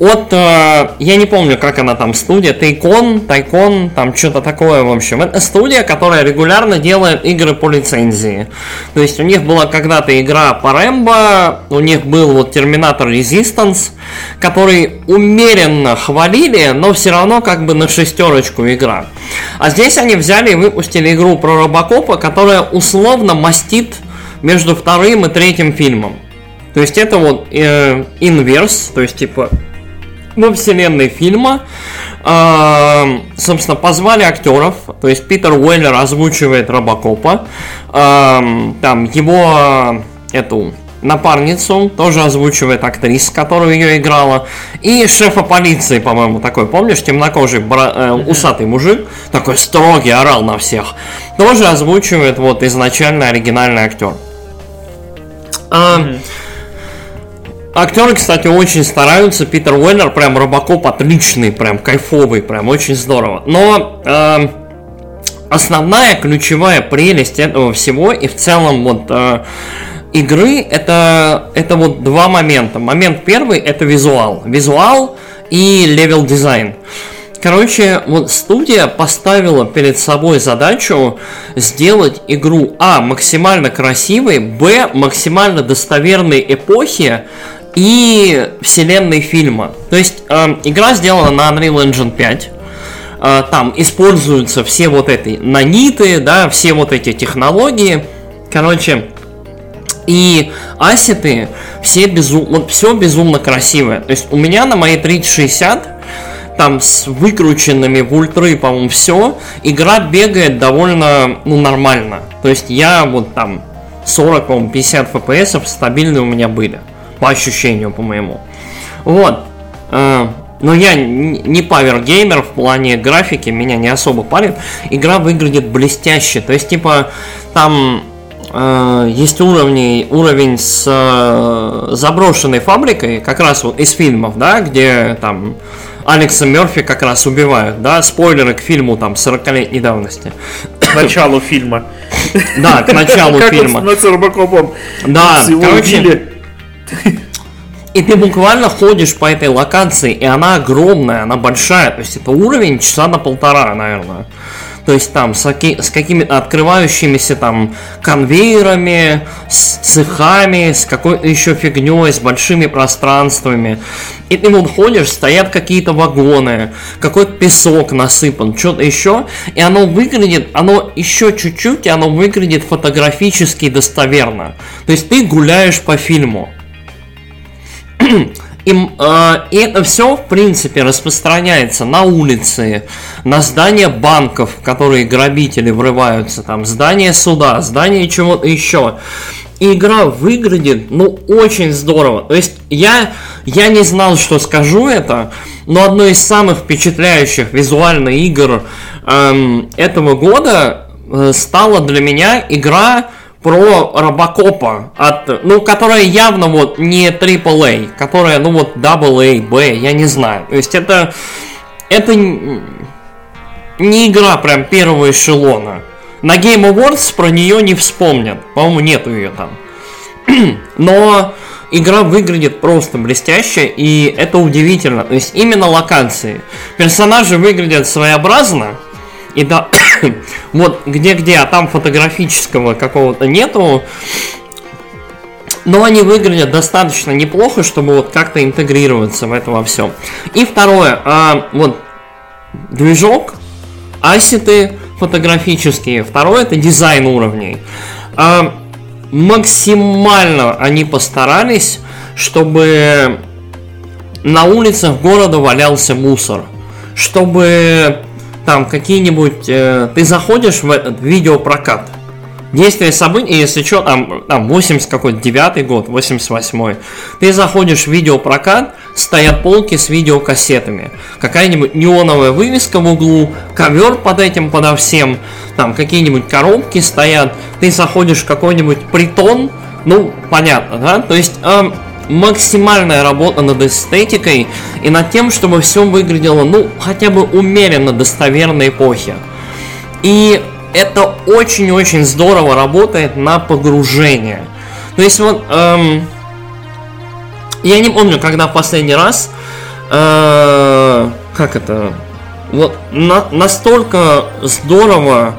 От, а, я не помню, как она там, студия, Тайкон, Тайкон, там что-то такое, в общем. Это студия, которая регулярно делает игры по лицензии. То есть у них была когда-то игра по Рэмбо, у них был вот Терминатор Resistance, который умеренно хвалили, но все равно как бы на шестерочку игра. А здесь они взяли и выпустили игру про Робокопа, которая условно мастит между вторым и третьим фильмом. То есть это вот э, инверс, то есть типа во вселенной фильма. Э, собственно, позвали актеров, то есть Питер Уэллер озвучивает Робокопа, э, там его эту напарницу тоже озвучивает актриса, которую ее играла, и шефа полиции, по-моему, такой, помнишь, темнокожий бра- э, усатый мужик, такой строгий, орал на всех, тоже озвучивает вот изначально оригинальный актер. Mm-hmm. Актеры, кстати, очень стараются. Питер Уэллер, прям Робокоп отличный, прям кайфовый, прям очень здорово. Но э, основная ключевая прелесть этого всего и в целом вот э, игры это, это вот два момента. Момент первый это визуал. Визуал и level дизайн. Короче, вот студия поставила перед собой задачу сделать игру А максимально красивой, Б максимально достоверной эпохи, и вселенной фильма. То есть э, игра сделана на Unreal Engine 5. Э, там используются все вот эти наниты, да, все вот эти технологии. Короче, и ассеты все безумно, все безумно красивое. То есть у меня на моей 3060 там с выкрученными в ультры, по-моему, все, игра бегает довольно, ну, нормально. То есть я вот там 40, по-моему, 50 FPS стабильные у меня были. По ощущению, по-моему. Вот. Э, но я не павер-геймер в плане графики, меня не особо парит. Игра выглядит блестяще. То есть, типа, там э, есть уровни, уровень с э, заброшенной фабрикой, как раз вот из фильмов, да, где там Алекса Мерфи как раз убивают, да, спойлеры к фильму там 40-летней давности. К началу фильма. Да, к началу фильма. Как он. Да, короче, и ты буквально ходишь по этой локации, и она огромная, она большая. То есть это уровень часа на полтора, наверное. То есть там с, с какими-то открывающимися там конвейерами, с цехами, с какой-то еще фигней, с большими пространствами. И ты вот ходишь, стоят какие-то вагоны, какой-то песок насыпан, что-то еще, и оно выглядит, оно еще чуть-чуть, и оно выглядит фотографически достоверно. То есть ты гуляешь по фильму. И, э, и это все, в принципе, распространяется на улице, на здания банков, в которые грабители врываются, там, здание суда, здание чего-то еще. И игра выглядит, ну, очень здорово. То есть я, я не знал, что скажу это, но одной из самых впечатляющих визуальных игр эм, этого года э, стала для меня игра про Робокопа, от, ну, которая явно вот не AAA, которая, ну, вот AA, B, я не знаю. То есть это, это не игра прям первого эшелона. На Game Awards про нее не вспомнят. По-моему, нету ее там. Но игра выглядит просто блестяще, и это удивительно. То есть именно локации. Персонажи выглядят своеобразно, и да, вот где-где, а там фотографического какого-то нету. Но они выглядят достаточно неплохо, чтобы вот как-то интегрироваться в это во всем. И второе, а, вот движок, ассеты фотографические. Второе это дизайн уровней. А, максимально они постарались, чтобы на улицах города валялся мусор. Чтобы там какие-нибудь... Э, ты заходишь в этот видеопрокат. Действие событий, если что, там, там 80 какой-то, 9 год, 88 Ты заходишь в видеопрокат, стоят полки с видеокассетами. Какая-нибудь неоновая вывеска в углу, ковер под этим, подо всем. Там какие-нибудь коробки стоят. Ты заходишь в какой-нибудь притон, ну, понятно, да? То есть... Эм, максимальная работа над эстетикой и над тем, чтобы все выглядело, ну, хотя бы умеренно достоверной эпохи. И это очень-очень здорово работает на погружение. То есть вот, эм, я не помню, когда в последний раз, э, как это, вот на, настолько здорово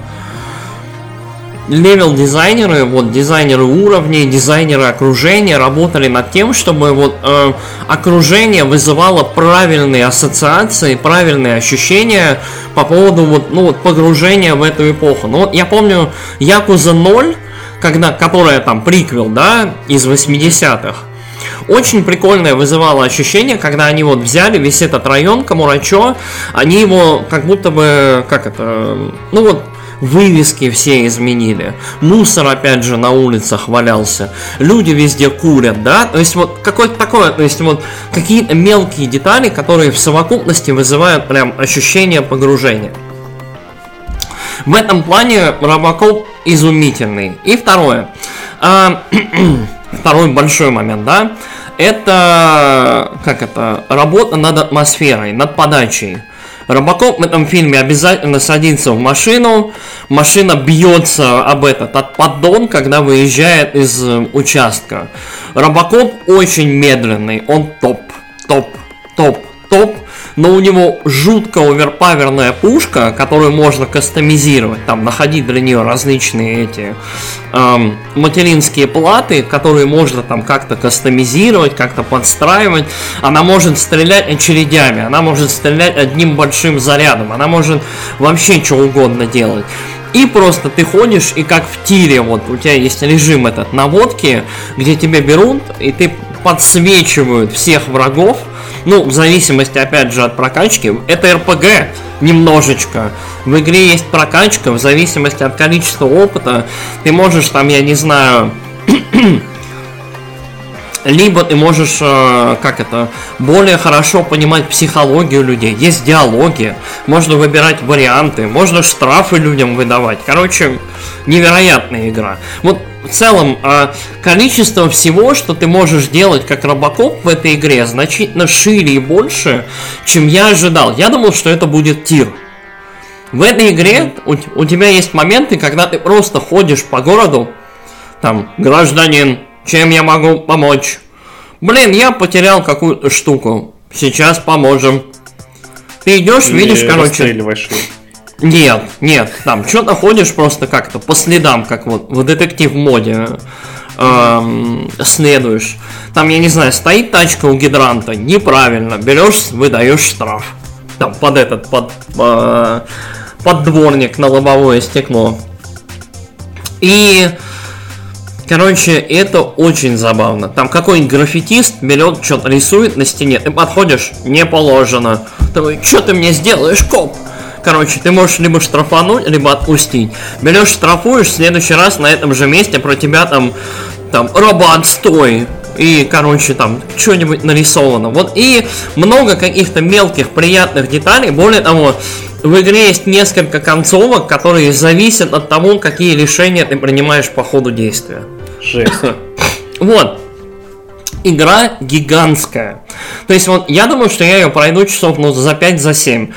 level дизайнеры, вот дизайнеры уровней, дизайнеры окружения работали над тем, чтобы вот э, окружение вызывало правильные ассоциации, правильные ощущения по поводу вот, ну, вот погружения в эту эпоху. Ну вот я помню Якуза 0, когда, которая там приквел, да, из 80-х. Очень прикольное вызывало ощущение, когда они вот взяли весь этот район Камурочо, они его как будто бы, как это, ну вот вывески все изменили, мусор опять же на улицах валялся, люди везде курят, да, то есть вот какое-то такое, то есть вот какие-то мелкие детали, которые в совокупности вызывают прям ощущение погружения. В этом плане Робокоп изумительный. И второе. А, второй большой момент, да, это, как это, работа над атмосферой, над подачей. Робокоп в этом фильме обязательно садится в машину, машина бьется об этот от поддон, когда выезжает из э, участка. Робокоп очень медленный, он топ, топ, топ, топ но у него жутко оверпаверная пушка, которую можно кастомизировать, там находить для нее различные эти эм, материнские платы, которые можно там как-то кастомизировать, как-то подстраивать. Она может стрелять очередями, она может стрелять одним большим зарядом, она может вообще что угодно делать. И просто ты ходишь, и как в тире, вот у тебя есть режим этот наводки, где тебя берут, и ты подсвечивают всех врагов, Ну, в зависимости, опять же, от прокачки. Это РПГ немножечко. В игре есть прокачка, в зависимости от количества опыта. Ты можешь там, я не знаю, либо ты можешь, э, как это, более хорошо понимать психологию людей. Есть диалоги, можно выбирать варианты, можно штрафы людям выдавать. Короче, невероятная игра. Вот в целом, э, количество всего, что ты можешь делать как робокоп в этой игре, значительно шире и больше, чем я ожидал. Я думал, что это будет тир. В этой игре у, у тебя есть моменты, когда ты просто ходишь по городу, там, гражданин, чем я могу помочь? Блин, я потерял какую-то штуку. Сейчас поможем. Ты идешь, Или видишь, короче. Нет, нет, там что-то ходишь просто как-то по следам, как вот в детектив моде эм, следуешь. Там, я не знаю, стоит тачка у гидранта, неправильно, берешь, выдаешь штраф. Там под этот, под, э, под дворник на лобовое стекло. И Короче, это очень забавно. Там какой-нибудь граффитист берет, что-то рисует на стене. Ты подходишь, не положено. Ты что ты мне сделаешь, коп? Короче, ты можешь либо штрафануть, либо отпустить. Берешь, штрафуешь, в следующий раз на этом же месте про тебя там, там, робот, стой. И, короче, там, что-нибудь нарисовано. Вот и много каких-то мелких приятных деталей. Более того, в игре есть несколько концовок, которые зависят от того, какие решения ты принимаешь по ходу действия. Жесть. Вот. Игра гигантская. То есть вот я думаю, что я ее пройду часов ну, за 5-7. За 7.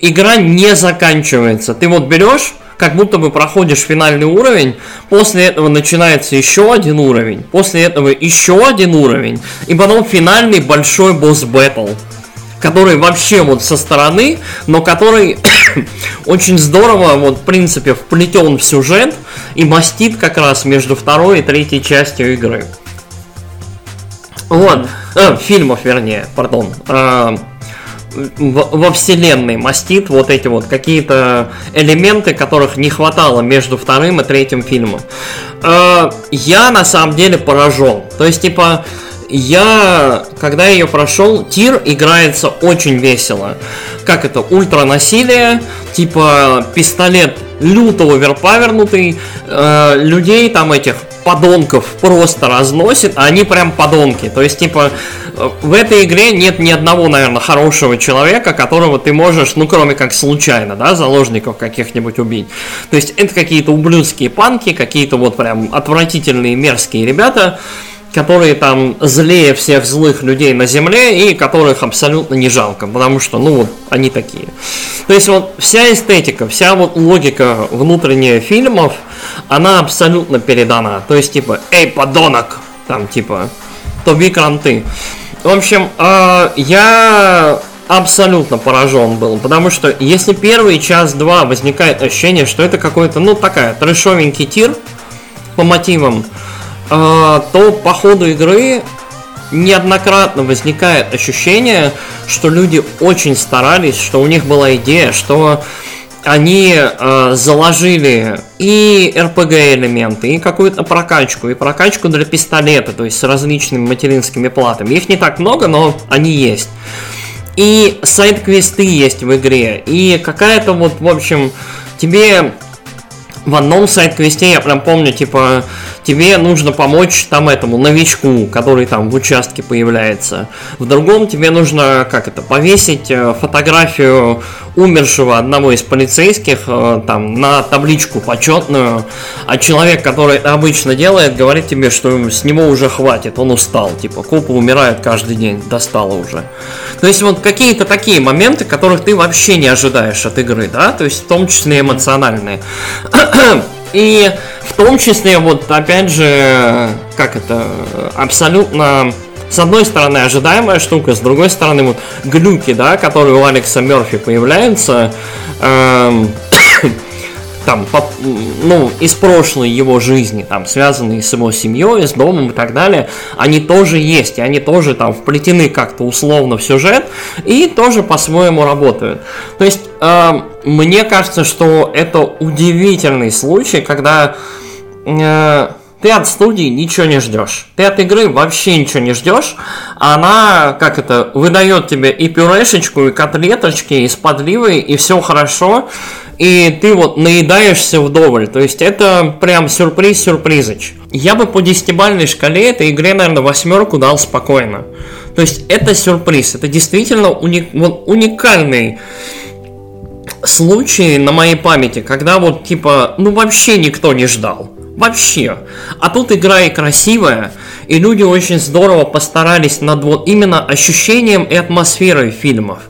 Игра не заканчивается. Ты вот берешь, как будто бы проходишь финальный уровень, после этого начинается еще один уровень, после этого еще один уровень, и потом финальный большой босс бэтл который вообще вот со стороны, но который очень здорово, вот в принципе, вплетен в сюжет и мастит как раз между второй и третьей частью игры. Вот, э, фильмов, вернее, пардон. Э, во вселенной мастит вот эти вот какие-то элементы, которых не хватало между вторым и третьим фильмом. Э, я на самом деле поражен. То есть, типа, я, когда ее прошел, тир играется очень весело. Как это, ультра насилие, типа пистолет люто оверпавернутый, э, людей там этих подонков просто разносит, а они прям подонки. То есть, типа, в этой игре нет ни одного, наверное, хорошего человека, которого ты можешь, ну, кроме как случайно, да, заложников каких-нибудь убить. То есть, это какие-то ублюдские панки, какие-то вот прям отвратительные, мерзкие ребята, которые там злее всех злых людей на земле и которых абсолютно не жалко, потому что, ну, вот они такие. То есть вот вся эстетика, вся вот логика внутренняя фильмов, она абсолютно передана. То есть типа, эй, подонок, там типа, тоби кранты. В общем, э, я абсолютно поражен был, потому что если первый час-два возникает ощущение, что это какой-то, ну, такая трэшовенький тир по мотивам, то по ходу игры неоднократно возникает ощущение, что люди очень старались, что у них была идея, что они э, заложили и RPG элементы, и какую-то прокачку, и прокачку для пистолета, то есть с различными материнскими платами. Их не так много, но они есть. И сайт-квесты есть в игре, и какая-то вот, в общем, тебе в одном сайт-квесте, я прям помню, типа, тебе нужно помочь там этому новичку, который там в участке появляется. В другом тебе нужно, как это, повесить э, фотографию умершего одного из полицейских э, там на табличку почетную, а человек, который это обычно делает, говорит тебе, что с него уже хватит, он устал, типа, копы умирают каждый день, достало уже. То есть вот какие-то такие моменты, которых ты вообще не ожидаешь от игры, да, то есть в том числе эмоциональные. И в том числе, вот опять же, как это, абсолютно с одной стороны ожидаемая штука, с другой стороны вот глюки, да, которые у Алекса Мерфи появляются, эм, там, по, ну, из прошлой его жизни, там, связанные с его семьей, с домом и так далее, они тоже есть, и они тоже там вплетены как-то условно в сюжет, и тоже по-своему работают. То есть, э, мне кажется, что это удивительный случай, когда э, ты от студии ничего не ждешь. Ты от игры вообще ничего не ждешь. Она, как это, выдает тебе и пюрешечку, и котлеточки, и с и все хорошо. И ты вот наедаешься вдоволь. То есть это прям сюрприз-сюрпризыч. Я бы по десятибальной шкале этой игре, наверное, восьмерку дал спокойно. То есть это сюрприз. Это действительно уник, вот, уникальный случай на моей памяти, когда вот типа, ну вообще никто не ждал. Вообще. А тут игра и красивая, и люди очень здорово постарались над вот именно ощущением и атмосферой фильмов.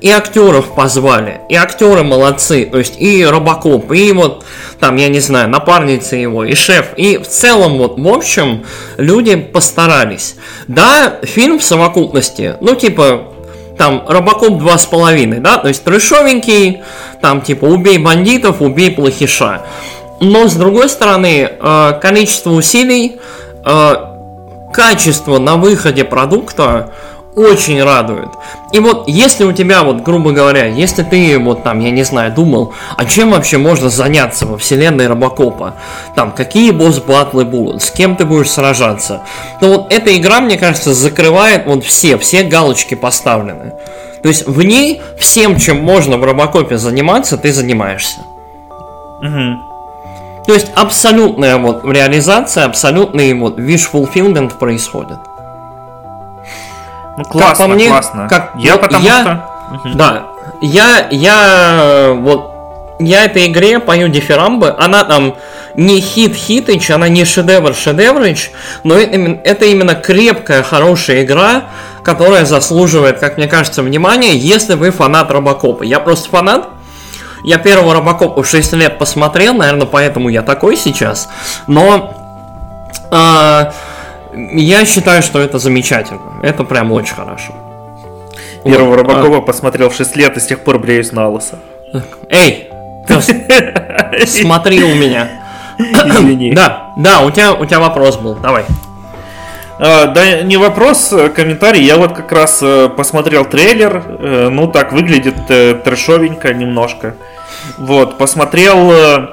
И актеров позвали, и актеры молодцы, то есть и Робокоп, и вот там, я не знаю, напарница его, и шеф, и в целом вот, в общем, люди постарались. Да, фильм в совокупности, ну типа, там Робокоп 2,5, да, то есть трешовенький, там типа убей бандитов, убей плохиша. Но с другой стороны, э, количество усилий, э, качество на выходе продукта очень радует. И вот если у тебя, вот, грубо говоря, если ты, вот там, я не знаю, думал, а чем вообще можно заняться во вселенной Робокопа, там, какие босс-батлы будут, с кем ты будешь сражаться, то вот эта игра, мне кажется, закрывает вот все, все галочки поставлены. То есть в ней всем, чем можно в Робокопе заниматься, ты занимаешься. Угу. То есть абсолютная вот реализация, абсолютный вот wish fulfillment происходит. Ну классно, как по мне, классно. Как, я вот потому я, что... Да, я, я вот я этой игре пою дифирамбы, она там не хит хитыч, она не шедевр шедеврыч, но это, это именно крепкая, хорошая игра, которая заслуживает, как мне кажется, внимания, если вы фанат Робокопа. Я просто фанат, я первого Робокопа в 6 лет посмотрел, наверное, поэтому я такой сейчас. Но э, я считаю, что это замечательно. Это прям очень хорошо. Первого вот, Робокопа а... посмотрел в 6 лет и с тех пор бреюсь на лысо. Эй, смотри у меня. Извини. Да, да, у тебя, у тебя вопрос был, давай. А, да, не вопрос, а комментарий. Я вот как раз э, посмотрел трейлер. Э, ну, так выглядит э, трешовенько немножко. Вот, посмотрел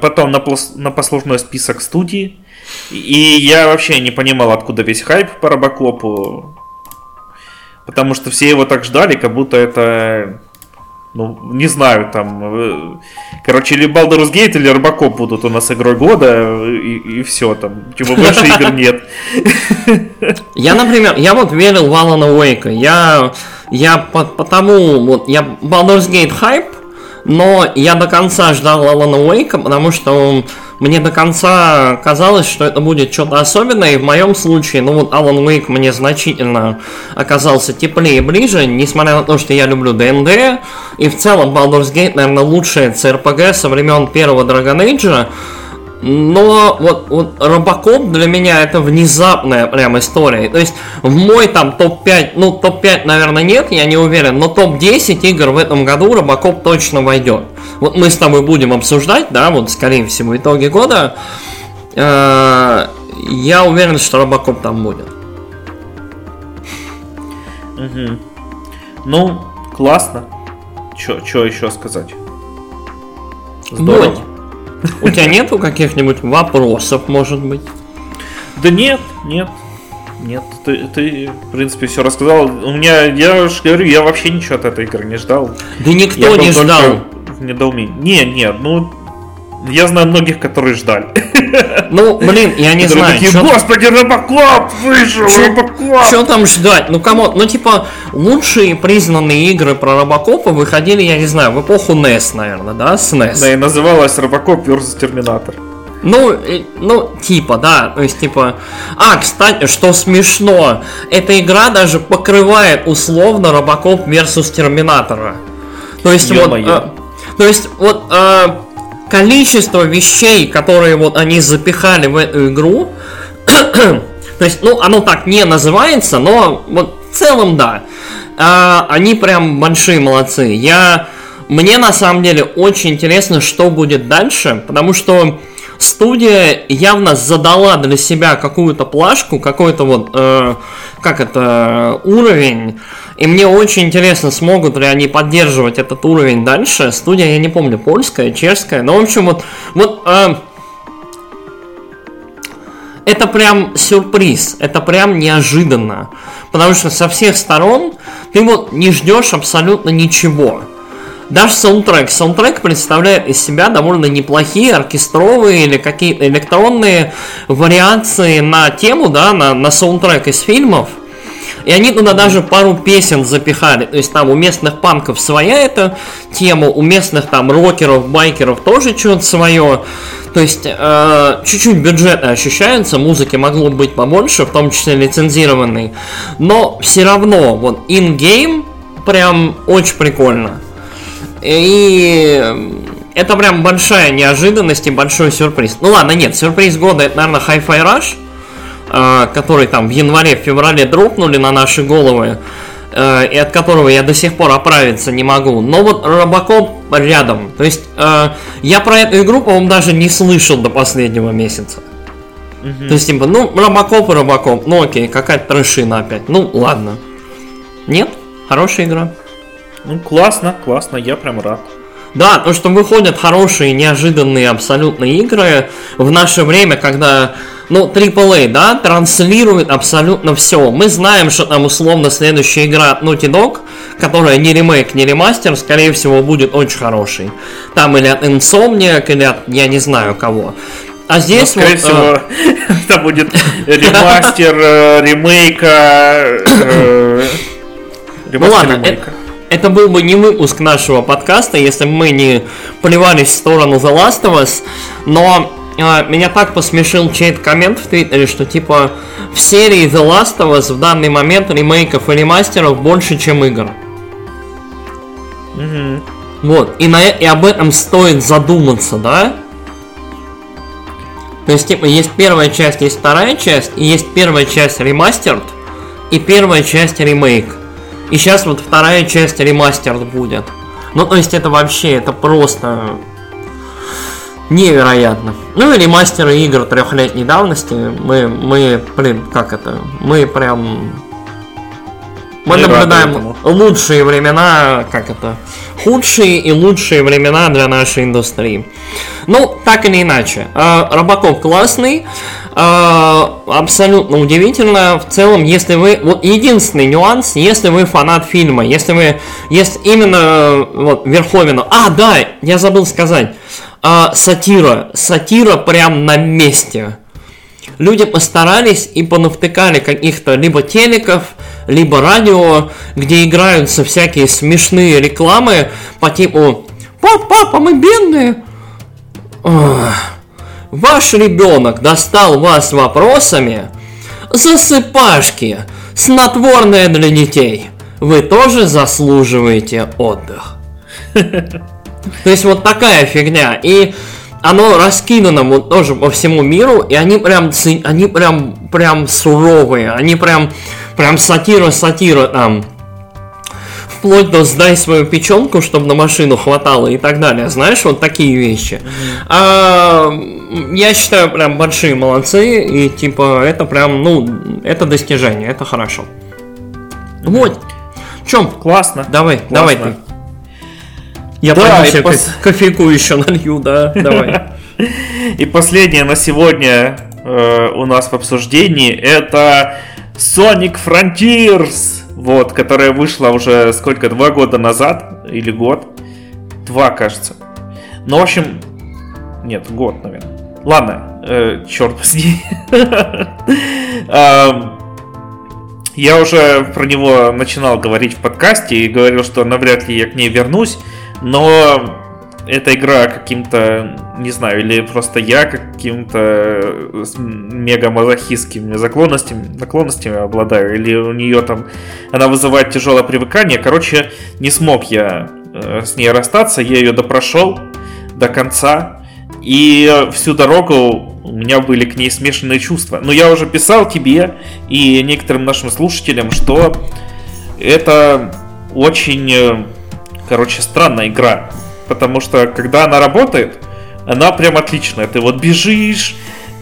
потом на, послужной список студии. И я вообще не понимал, откуда весь хайп по Робокопу. Потому что все его так ждали, как будто это ну, не знаю, там, э, короче, или Baldur's Gate, или Робокоп будут у нас игрой года, и, и все, там, типа, больше игр нет. Я, например, я вот верил в Alan Wake, я, я по, потому, вот, я Baldur's Gate хайп, но я до конца ждал Alan Wake, потому что мне до конца казалось, что это будет что-то особенное, и в моем случае, ну вот Alan Wake мне значительно оказался теплее и ближе, несмотря на то, что я люблю ДНД, и в целом Baldur's Gate, наверное, лучшая CRPG со времен первого Dragon Age, но вот, вот Робокоп для меня это внезапная прям история. То есть в мой там топ-5, ну топ-5, наверное, нет, я не уверен, но топ-10 игр в этом году Робокоп точно войдет. Вот мы с тобой будем обсуждать, да, вот скорее всего итоги года. Э, я уверен, что Робокоп там будет. Угу. Ну, классно. Что еще сказать? Здорово. Вот. У тебя нету каких-нибудь вопросов, может быть? Да нет, нет. Нет, ты, ты, в принципе, все рассказал. У меня, я же говорю, я вообще ничего от этой игры не ждал. Да никто я не ждал. В недоумении. Не, нет, ну, я знаю многих, которые ждали. Ну, блин, я не знаю. Такие, Господи, Робокоп вышел, Робокоп. Что там ждать? Ну, кому? Ну, типа, лучшие признанные игры про Робокопа выходили, я не знаю, в эпоху NES, наверное, да, с NES. Да, и называлась Робокоп vs. Терминатор. Ну, ну, типа, да, то есть, типа... А, кстати, что смешно, эта игра даже покрывает условно Робокоп versus Терминатора. То есть, вот... Э, то есть, вот... Э, количество вещей, которые вот они запихали в эту игру, то есть, ну, оно так не называется, но вот в целом да. А, они прям большие молодцы. Я... Мне на самом деле очень интересно, что будет дальше, потому что студия явно задала для себя какую-то плашку, какой-то вот, э, как это, уровень, и мне очень интересно, смогут ли они поддерживать этот уровень дальше. Студия, я не помню, польская, чешская. Но, в общем, вот, вот э, это прям сюрприз, это прям неожиданно. Потому что со всех сторон ты вот не ждешь абсолютно ничего. Даже саундтрек. Саундтрек представляет из себя довольно неплохие оркестровые или какие-то электронные вариации на тему, да, на, на саундтрек из фильмов. И они туда даже пару песен запихали. То есть там у местных панков своя эта тема, у местных там рокеров, байкеров тоже что-то свое. То есть э, чуть-чуть бюджетно ощущается, музыки могло быть побольше, в том числе лицензированной. Но все равно, вот in-game прям очень прикольно. И это прям большая неожиданность и большой сюрприз. Ну ладно, нет, сюрприз года это, наверное, Hi-Fi Rush, э, который там в январе-феврале дропнули на наши головы, э, и от которого я до сих пор оправиться не могу. Но вот Робокоп рядом. То есть э, я про эту игру, по-моему, даже не слышал до последнего месяца. Угу. То есть, типа, ну, Робокоп и Робокоп, ну окей, какая-то трешина опять. Ну, ладно. Нет? Хорошая игра. Ну, классно, классно, я прям рад. Да, то, что выходят хорошие, неожиданные абсолютно игры в наше время, когда, ну, AAA, да, транслирует абсолютно все. Мы знаем, что там условно следующая игра от Naughty Dog, которая не ремейк, не ремастер, скорее всего, будет очень хороший. Там или от Insomniac, или от, я не знаю кого. А здесь Но, скорее вот, всего, э... это будет ремастер э, ремейка. Э, ну ладно, ремейка. Это был бы не выпуск нашего подкаста, если бы мы не плевались в сторону The Last of Us, но э, меня так посмешил чей-то коммент в Твиттере, что типа в серии The Last of Us в данный момент ремейков и ремастеров больше, чем игр. Угу. Вот, и, на, и об этом стоит задуматься, да? То есть, типа, есть первая часть, есть вторая часть, и есть первая часть ремастерд, и первая часть ремейк. И сейчас вот вторая часть ремастер будет. Ну, то есть это вообще, это просто невероятно. Ну и ремастеры игр трехлетней давности, мы, мы, блин, как это, мы прям... Мы Не наблюдаем лучшие времена, как это, худшие и лучшие времена для нашей индустрии. Ну, так или иначе, э, Робокоп классный, абсолютно удивительно. В целом, если вы... Вот единственный нюанс, если вы фанат фильма, если вы... Если именно вот Верховину... А, да, я забыл сказать. Э, сатира. Сатира прям на месте. Люди постарались и понавтыкали каких-то либо телеков, либо радио, где играются всякие смешные рекламы по типу «Пап, папа, мы бедные!» Ваш ребенок достал вас вопросами «Засыпашки! Снотворное для детей! Вы тоже заслуживаете отдых!» То есть вот такая фигня. И оно раскидано вот тоже по всему миру, и они прям, они прям, прям суровые, они прям, прям сатира, сатира там. Вплоть до сдай свою печенку, чтобы на машину хватало и так далее. Знаешь, вот такие вещи. Mm-hmm. А, я считаю, прям большие молодцы, и типа это прям, ну, это достижение, это хорошо. Mm-hmm. Вот. Чем? Классно. Давай, Классно. давай ты. Я да, пойду себе пос... кофейку еще налью, да, давай. И последнее на сегодня э, у нас в обсуждении это Sonic Frontiers, вот, которая вышла уже сколько, два года назад или год? Два, кажется. Ну, в общем, нет, год, наверное. Ладно, э, черт возьми. Я уже про него начинал говорить в подкасте и говорил, что навряд ли я к ней вернусь но эта игра каким-то, не знаю, или просто я каким-то мега мазохистскими наклонностями, наклонностями обладаю, или у нее там она вызывает тяжелое привыкание. Короче, не смог я э, с ней расстаться, я ее допрошел до конца, и всю дорогу у меня были к ней смешанные чувства. Но я уже писал тебе и некоторым нашим слушателям, что это очень э, короче, странная игра. Потому что, когда она работает, она прям отличная. Ты вот бежишь,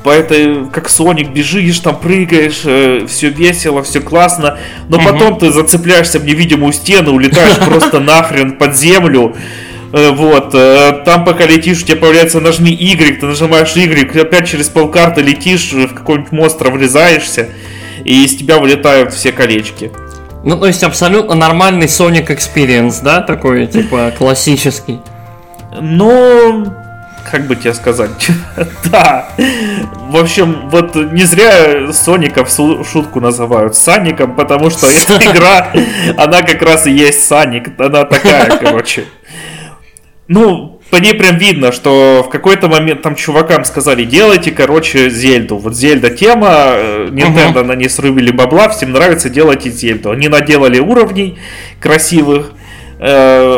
по этой, как Соник, бежишь, там прыгаешь, э, все весело, все классно, но угу. потом ты зацепляешься в невидимую стену, улетаешь просто нахрен под землю, Э, вот, э, там пока летишь, у тебя появляется нажми Y, ты нажимаешь Y, опять через полкарты летишь, в какой-нибудь монстр врезаешься, и из тебя вылетают все колечки. Ну, то есть абсолютно нормальный Sonic Experience, да, такой, типа, классический. Ну, как бы тебе сказать, да. В общем, вот не зря Соника в шутку называют Саником, потому что эта игра, она как раз и есть Саник, она такая, короче. Ну, по ней прям видно, что в какой-то момент там чувакам сказали, делайте, короче, Зельду. Вот Зельда тема, э, Nintendo uh-huh. на ней срубили бабла, всем нравится, делайте Зельду. Они наделали уровней красивых, э,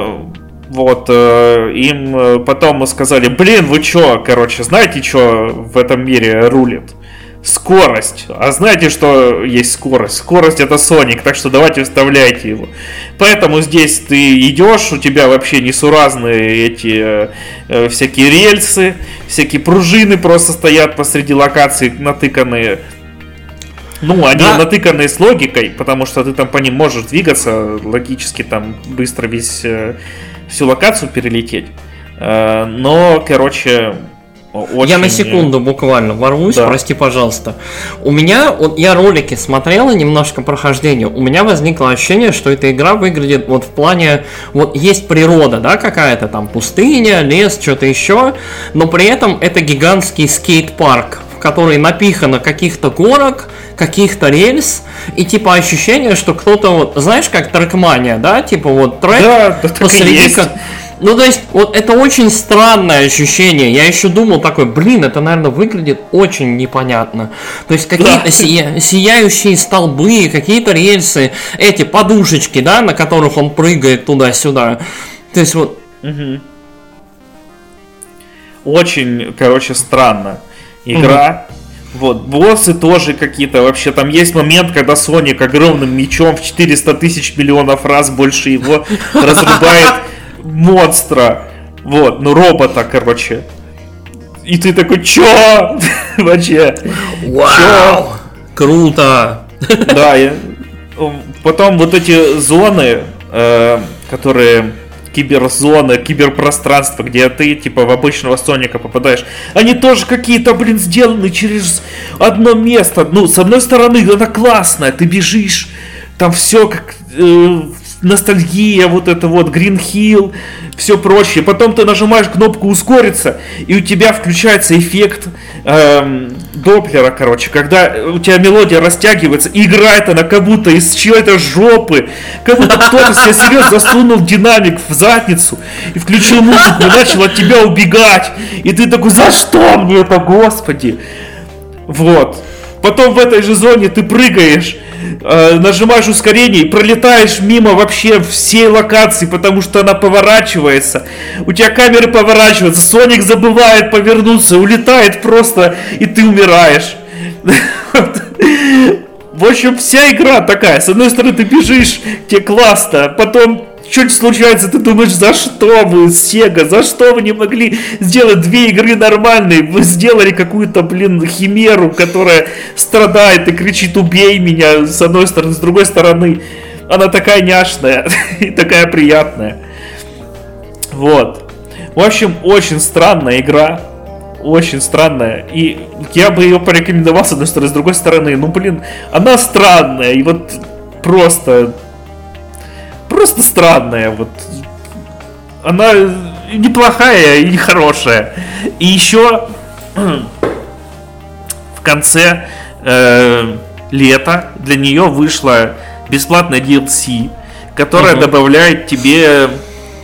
вот, э, им потом сказали, блин, вы чё, короче, знаете, что в этом мире рулит? Скорость. А знаете, что есть скорость? Скорость это Соник, так что давайте вставляйте его. Поэтому здесь ты идешь, у тебя вообще несуразные эти э, э, всякие рельсы, всякие пружины просто стоят посреди локации натыканные. Ну, они да. натыканные с логикой, потому что ты там по ним можешь двигаться, логически там быстро весь э, всю локацию перелететь. Э, но, короче, очень... Я на секунду буквально ворвусь, да. прости, пожалуйста. У меня, вот я ролики смотрела, немножко прохождения, у меня возникло ощущение, что эта игра выглядит вот в плане, вот есть природа, да, какая-то там пустыня, лес, что-то еще, но при этом это гигантский скейт-парк, в который напихано каких-то горок, каких-то рельс, и типа ощущение, что кто-то вот, знаешь, как трекмания, да, типа вот трек да, посреди... Ну, то есть, вот это очень странное ощущение. Я еще думал такой, блин, это, наверное, выглядит очень непонятно. То есть, какие-то да. сия- сияющие столбы, какие-то рельсы, эти подушечки, да, на которых он прыгает туда-сюда. То есть, вот... Угу. Очень, короче, странно. Игра. Угу. Вот, боссы тоже какие-то. Вообще, там есть момент, когда Соник огромным мечом в 400 тысяч миллионов раз больше его разрубает монстра. Вот, ну робота, короче. И ты такой, чё? Вообще. Вау! Круто! Да, я... потом вот эти зоны, э, которые киберзоны, киберпространство, где ты, типа, в обычного Соника попадаешь, они тоже какие-то, блин, сделаны через одно место. Ну, с одной стороны, она классная, ты бежишь, там все как э, ностальгия, вот это вот, Green Hill, все прочее. Потом ты нажимаешь кнопку ускориться, и у тебя включается эффект эм, Доплера, короче, когда у тебя мелодия растягивается, и играет она как будто из чьей-то жопы, как будто кто-то себе серьезно засунул динамик в задницу и включил музыку и начал от тебя убегать. И ты такой, за что мне это, господи? Вот. Потом в этой же зоне ты прыгаешь, э, нажимаешь ускорение и пролетаешь мимо вообще всей локации, потому что она поворачивается. У тебя камеры поворачиваются, Соник забывает повернуться, улетает просто, и ты умираешь. В общем, вся игра такая. С одной стороны, ты бежишь, тебе классно, потом что-нибудь случается, ты думаешь, за что вы, Сега, за что вы не могли сделать две игры нормальные? Вы сделали какую-то, блин, химеру, которая страдает и кричит, убей меня, с одной стороны, с другой стороны, она такая няшная и такая приятная. Вот. В общем, очень странная игра, очень странная. И я бы ее порекомендовал, с одной стороны, с другой стороны, ну, блин, она странная, и вот просто просто странная. Вот она неплохая и хорошая. И еще в конце э, лета для нее вышла бесплатная DLC, которая uh-huh. добавляет тебе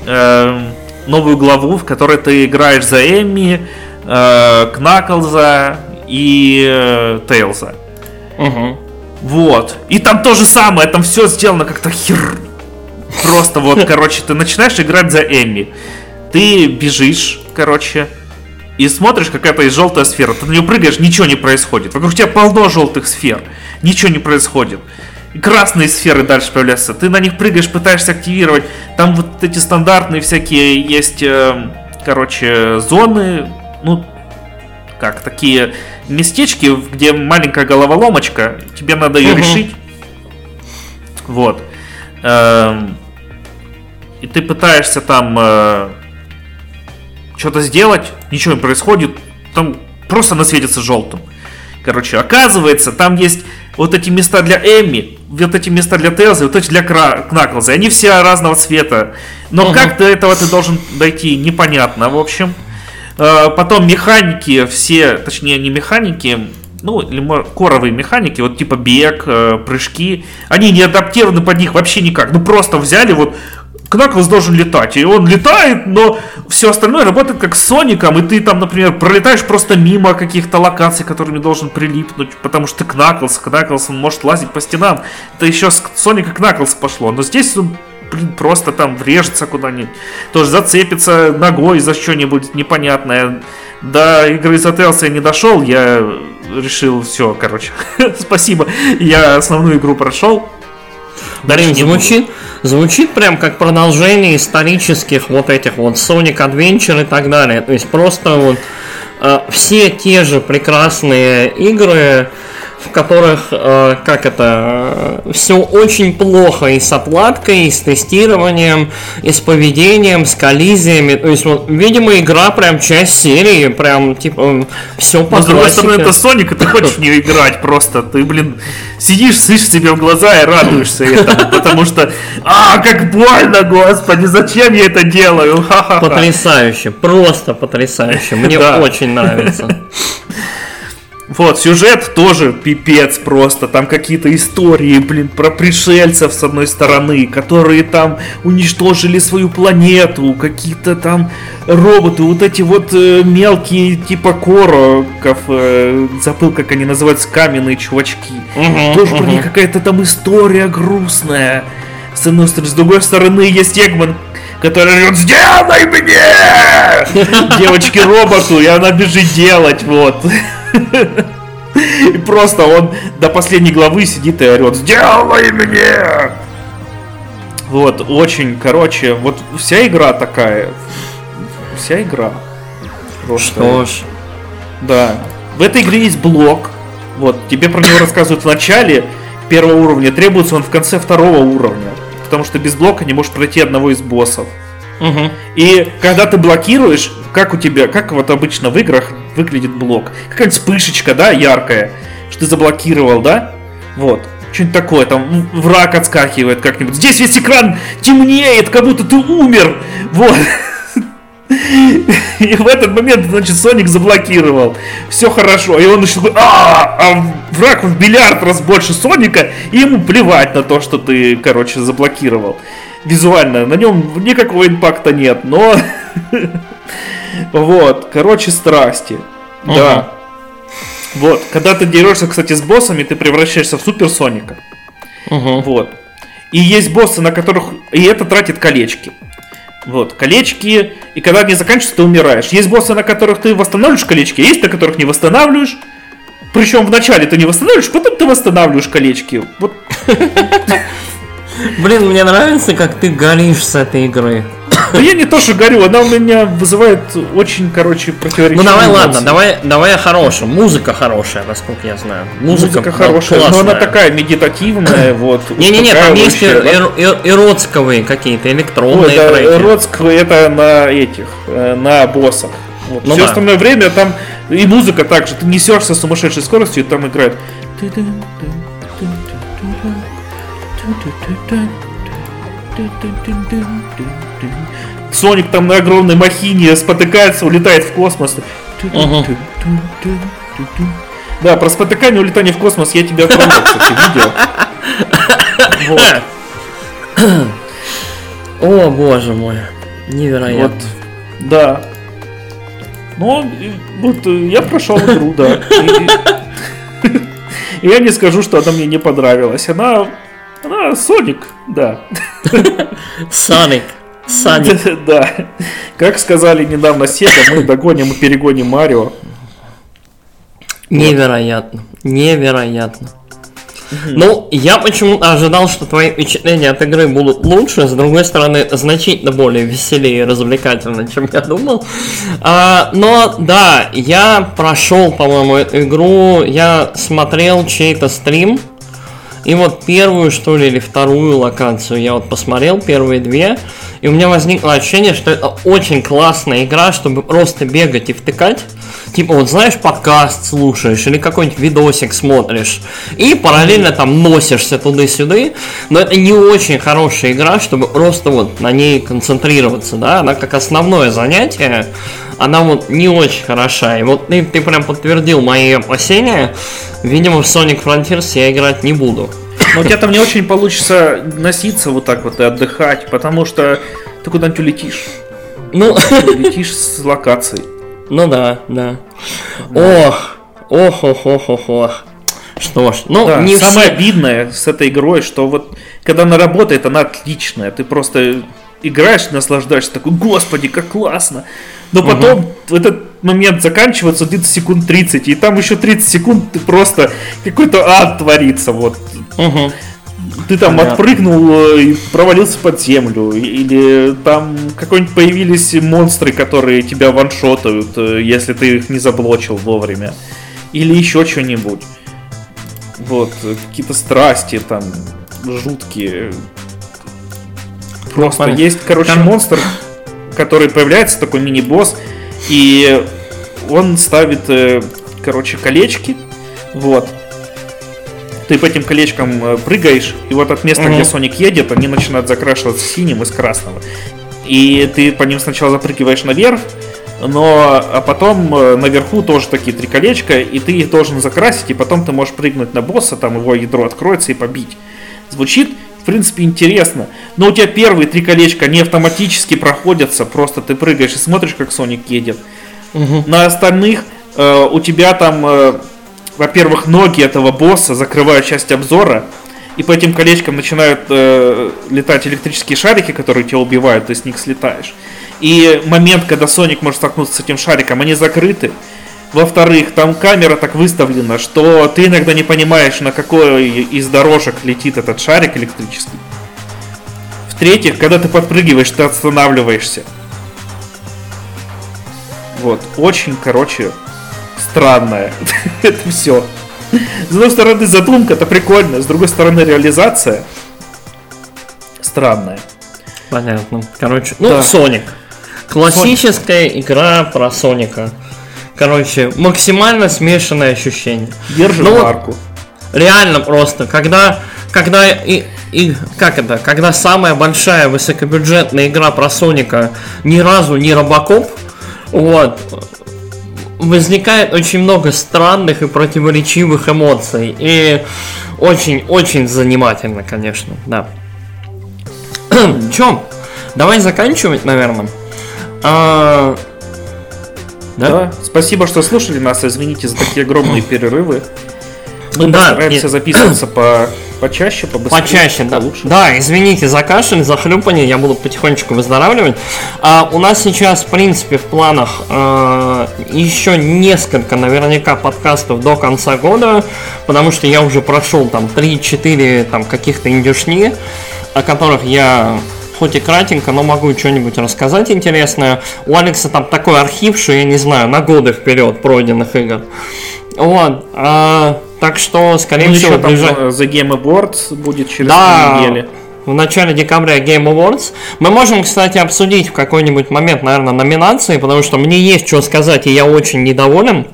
э, новую главу, в которой ты играешь за Эмми, э, Кнаклза и э, Тейлза. Uh-huh. Вот. И там то же самое, там все сделано как-то хер Просто вот, короче, ты начинаешь играть за Эмми. Ты бежишь, короче, и смотришь, какая-то есть желтая сфера. Ты на нее прыгаешь, ничего не происходит. Вокруг тебя полно желтых сфер. Ничего не происходит. И красные сферы дальше появляются. Ты на них прыгаешь, пытаешься активировать. Там вот эти стандартные всякие есть, э, короче, зоны. Ну, как, такие местечки, где маленькая головоломочка. Тебе надо ее угу. решить. Вот. Эм, и ты пытаешься там э, что-то сделать, ничего не происходит, там просто она светится желтым. Короче, оказывается, там есть вот эти места для Эмми, вот эти места для Тейлза, вот эти для Кнаклза. Они все разного цвета. Но угу. как до этого ты должен дойти, непонятно, в общем. Э, потом механики все, точнее не механики, ну, коровые механики, вот типа бег, э, прыжки, они не адаптированы под них вообще никак. Ну, просто взяли вот Кнаклс должен летать, и он летает, но все остальное работает как с Соником, и ты там, например, пролетаешь просто мимо каких-то локаций, которыми должен прилипнуть, потому что ты Кнаклс, Кнаклс, он может лазить по стенам. Это еще с Соника Кнаклс пошло, но здесь он блин, просто там врежется куда-нибудь, тоже зацепится ногой за что-нибудь непонятное. До игры за Tales я не дошел, я решил, все, короче, спасибо, я основную игру прошел. Блин, звучит, звучит прям как продолжение исторических вот этих вот Sonic Adventure и так далее. То есть просто вот э, все те же прекрасные игры, в которых, э, как это, э, все очень плохо и с оплаткой, и с тестированием, и с поведением, с коллизиями. То есть, вот, видимо, игра прям часть серии, прям, типа, все по Но, с другой стороны, это Соник, и ты хочешь в нее играть просто. Ты, блин, сидишь, слышишь себе в глаза и радуешься этому, потому что, а, как больно, господи, зачем я это делаю? Потрясающе, просто потрясающе. Мне очень нравится. Вот, сюжет тоже пипец просто. Там какие-то истории, блин, про пришельцев с одной стороны, которые там уничтожили свою планету, какие-то там роботы, вот эти вот э, мелкие типа короков, э, забыл, как они называются, каменные чувачки. Угу, тоже угу. про них какая-то там история грустная. С одной стороны, с другой стороны есть Эгман, который говорит, сделай мне! Девочки роботу, и она бежит делать, вот. И просто он до последней главы сидит и орет «Сделай мне!» Вот, очень, короче, вот вся игра такая. Вся игра. Просто. Что ж. Да. В этой игре есть блок. Вот, тебе про него рассказывают в начале первого уровня, требуется он в конце второго уровня. Потому что без блока не можешь пройти одного из боссов. Угу. И когда ты блокируешь, как у тебя, как вот обычно в играх выглядит блок? Какая-нибудь вспышечка, да, яркая, что ты заблокировал, да? Вот. Что-нибудь такое, там враг отскакивает как-нибудь. Здесь весь экран темнеет, как будто ты умер. Вот. И в этот момент, значит, Соник заблокировал. Все хорошо. И он еще а, а враг в миллиард раз больше Соника, и ему плевать на то, что ты, короче, заблокировал визуально. На нем никакого импакта нет, но... Вот, короче, страсти. Да. Вот, когда ты дерешься, кстати, с боссами, ты превращаешься в суперсоника. Вот. И есть боссы, на которых... И это тратит колечки. Вот, колечки, и когда они заканчиваются, ты умираешь. Есть боссы, на которых ты восстанавливаешь колечки, а есть на которых не восстанавливаешь. Причем вначале ты не восстанавливаешь, потом ты восстанавливаешь колечки. Вот. Блин, мне нравится, как ты горишь с этой игры. Да я не то, что горю, она у меня вызывает очень, короче, противоречивые Ну давай, эмоции. ладно, давай, давай о хорошем. Музыка хорошая, насколько я знаю. Музыка, Музыка хорошая, классная. но она такая медитативная, вот. Не-не-не, там есть эротсковые какие-то, электронные треки. Эротсковые это на этих, э, на боссах. Вот. Ну Все да. остальное время там и музыка также. Ты несешься с сумасшедшей скоростью, и там играет. Соник там на огромной махине спотыкается, улетает в космос. Да, про спотыкание улетание в космос я тебя отправлял, кстати, видео. Вот. О, боже мой. Невероятно. Вот, да. Ну, вот я прошел игру, да. И, я не скажу, что она мне не понравилась. Она она Соник, да. Соник. Соник. Да. Как сказали недавно Сега, мы догоним и перегоним Марио. Невероятно. Невероятно. Ну, я почему-то ожидал, что твои впечатления от игры будут лучше, с другой стороны, значительно более веселее и развлекательно, чем я думал. А, но да, я прошел, по-моему, эту игру, я смотрел чей-то стрим, и вот первую, что ли, или вторую локацию я вот посмотрел, первые две. И у меня возникло ощущение, что это очень классная игра, чтобы просто бегать и втыкать. Типа, вот знаешь, подкаст слушаешь или какой-нибудь видосик смотришь, и параллельно там носишься туда-сюда. Но это не очень хорошая игра, чтобы просто вот на ней концентрироваться, да. Она как основное занятие, она вот не очень хороша. И вот ты, ты прям подтвердил мои опасения. Видимо, в Sonic Frontiers я играть не буду. Но у тебя там не очень получится носиться вот так вот и отдыхать, потому что ты куда-нибудь улетишь. Ну, ты улетишь с локацией. Ну да, да. Ох, ох, ох, ох, ох, ох. Что ж, ну да, не самое все... обидное с этой игрой, что вот когда она работает, она отличная. Ты просто играешь, наслаждаешься, такой, господи, как классно. Но потом угу. этот момент заканчивается где-то секунд 30, и там еще 30 секунд ты просто какой-то ад творится, вот. Угу. Ты там Понятно. отпрыгнул э, и провалился под землю, или там какой-нибудь появились монстры, которые тебя ваншотают, э, если ты их не заблочил вовремя, или еще что-нибудь. Вот, какие-то страсти там жуткие. Просто есть, короче, монстр, который появляется, такой мини-босс, и он ставит, э, короче, колечки, вот. Ты по этим колечкам э, прыгаешь, и вот от места, mm-hmm. где Соник едет, они начинают закрашиваться синим из красного. И ты по ним сначала запрыгиваешь наверх, но а потом э, наверху тоже такие три колечка, и ты их должен закрасить, и потом ты можешь прыгнуть на босса, там его ядро откроется и побить. Звучит в принципе, интересно. Но у тебя первые три колечка, они автоматически проходятся, просто ты прыгаешь и смотришь, как Соник едет. Угу. На остальных э, у тебя там, э, во-первых, ноги этого босса закрывают часть обзора, и по этим колечкам начинают э, летать электрические шарики, которые тебя убивают, ты с них слетаешь. И момент, когда Соник может столкнуться с этим шариком, они закрыты. Во-вторых, там камера так выставлена, что ты иногда не понимаешь, на какой из дорожек летит этот шарик электрический. В-третьих, когда ты подпрыгиваешь, ты останавливаешься. Вот, очень, короче, странное. Это все. С одной стороны, задумка-то прикольная, с другой стороны, реализация странная. Понятно. Короче, ну, да. Sonic. Классическая Sonic. игра про Соника. Короче, максимально смешанное ощущение. Держи ну, марку. Реально просто, когда, когда и, и как это, когда самая большая высокобюджетная игра про Соника ни разу не Робокоп, вот, возникает очень много странных и противоречивых эмоций. И очень-очень занимательно, конечно, да. Чем? Давай заканчивать, наверное. А, да? да. Спасибо, что слушали нас. Извините за такие огромные перерывы. Мы да, постараемся и... записываться по почаще, побыстрее. Почаще, да. Лучше. Да, извините за кашель, за хлюпание, я буду потихонечку выздоравливать. А, у нас сейчас, в принципе, в планах а, еще несколько, наверняка, подкастов до конца года, потому что я уже прошел там 3-4 там каких-то индюшни, о которых я хоть и кратенько, но могу что-нибудь рассказать интересное. У Алекса там такой архив, что я не знаю, на годы вперед пройденных игр. Вот. А, так что, скорее ну, всего, ближе... там The Game Awards будет через да, недели. В начале декабря Game Awards. Мы можем, кстати, обсудить в какой-нибудь момент, наверное, номинации, потому что мне есть что сказать, и я очень недоволен.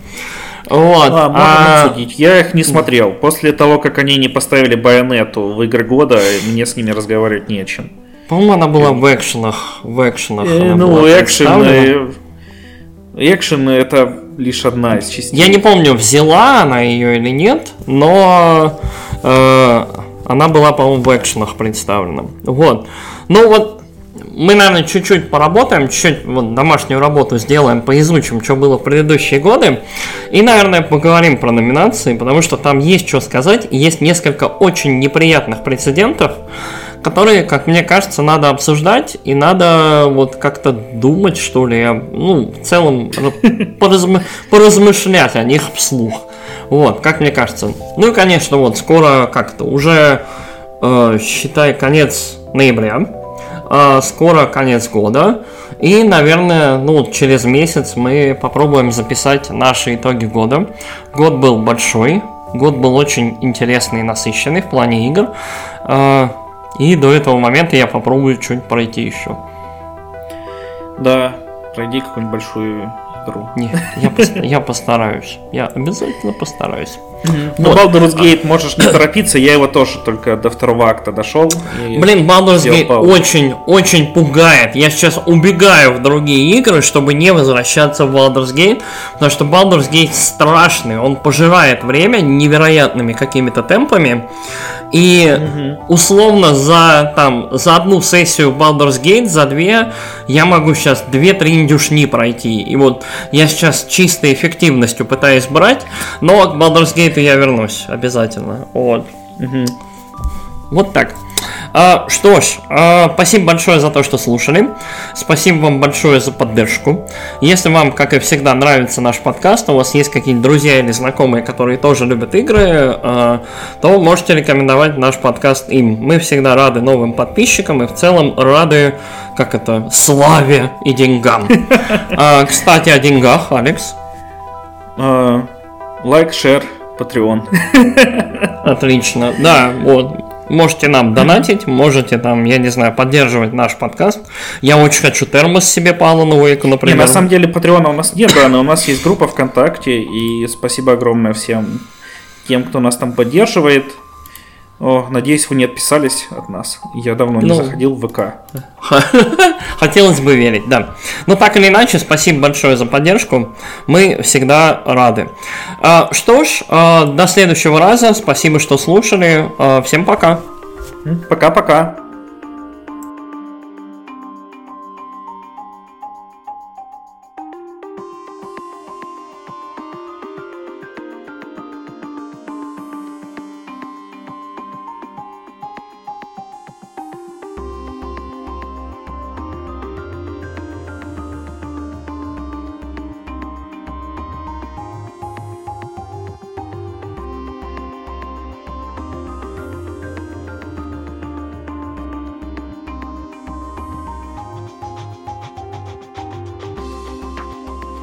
Вот. А, можем а... обсудить. Я их не смотрел. После того, как они не поставили байонету в игры года, мне с ними разговаривать не о чем. По-моему, она была в экшенах. В экшенах. Э, ну, экшен, э, экшен это лишь одна из частей. Я не помню, взяла она ее или нет, но э, она была, по-моему, в экшенах представлена. Вот. Ну вот, мы, наверное, чуть-чуть поработаем, чуть-чуть вот домашнюю работу сделаем, поизучим, что было в предыдущие годы. И, наверное, поговорим про номинации, потому что там есть что сказать. Есть несколько очень неприятных прецедентов которые, как мне кажется, надо обсуждать и надо вот как-то думать, что ли, ну, в целом поразм... поразмышлять о них вслух. Вот, как мне кажется. Ну и, конечно, вот скоро как-то уже, э, считай, конец ноября, э, скоро конец года, и, наверное, ну, через месяц мы попробуем записать наши итоги года. Год был большой, год был очень интересный и насыщенный в плане игр. Э, и до этого момента я попробую что-нибудь пройти еще. Да, пройди какую-нибудь большую игру. Нет, я, я постараюсь. Я обязательно постараюсь. Но Вот. Baldur's Gate можешь не торопиться, я его тоже только до второго акта дошел. Блин, Baldur's Gate паузу. очень, очень пугает. Я сейчас убегаю в другие игры, чтобы не возвращаться в Baldur's Gate, потому что Baldur's Gate страшный. Он пожирает время невероятными какими-то темпами. И условно за, там, за одну сессию Baldur's Gate, за две, я могу сейчас две-три индюшни пройти. И вот я сейчас чистой эффективностью пытаюсь брать, но Baldur's Gate я вернусь обязательно. Вот. Вот так. А, что ж, а, спасибо большое за то, что слушали. Спасибо вам большое за поддержку. Если вам, как и всегда, нравится наш подкаст, у вас есть какие-нибудь друзья или знакомые, которые тоже любят игры, а, то можете рекомендовать наш подкаст им. Мы всегда рады новым подписчикам и в целом рады, как это, славе и деньгам. Кстати, о деньгах, Алекс. Лайк, шер, Patreon. Отлично, да, вот. Можете нам донатить, можете там, я не знаю, поддерживать наш подкаст. Я очень хочу термос себе по Алану Уэйку, Не, например. на самом деле Патреона у нас нет, да, но у нас есть группа ВКонтакте, и спасибо огромное всем тем, кто нас там поддерживает. О, надеюсь, вы не отписались от нас. Я давно не Ну. заходил в ВК. Хотелось бы верить, да. Но так или иначе, спасибо большое за поддержку. Мы всегда рады. А, что ж, а, до следующего раза. Спасибо, что слушали. А, всем пока. Пока-пока.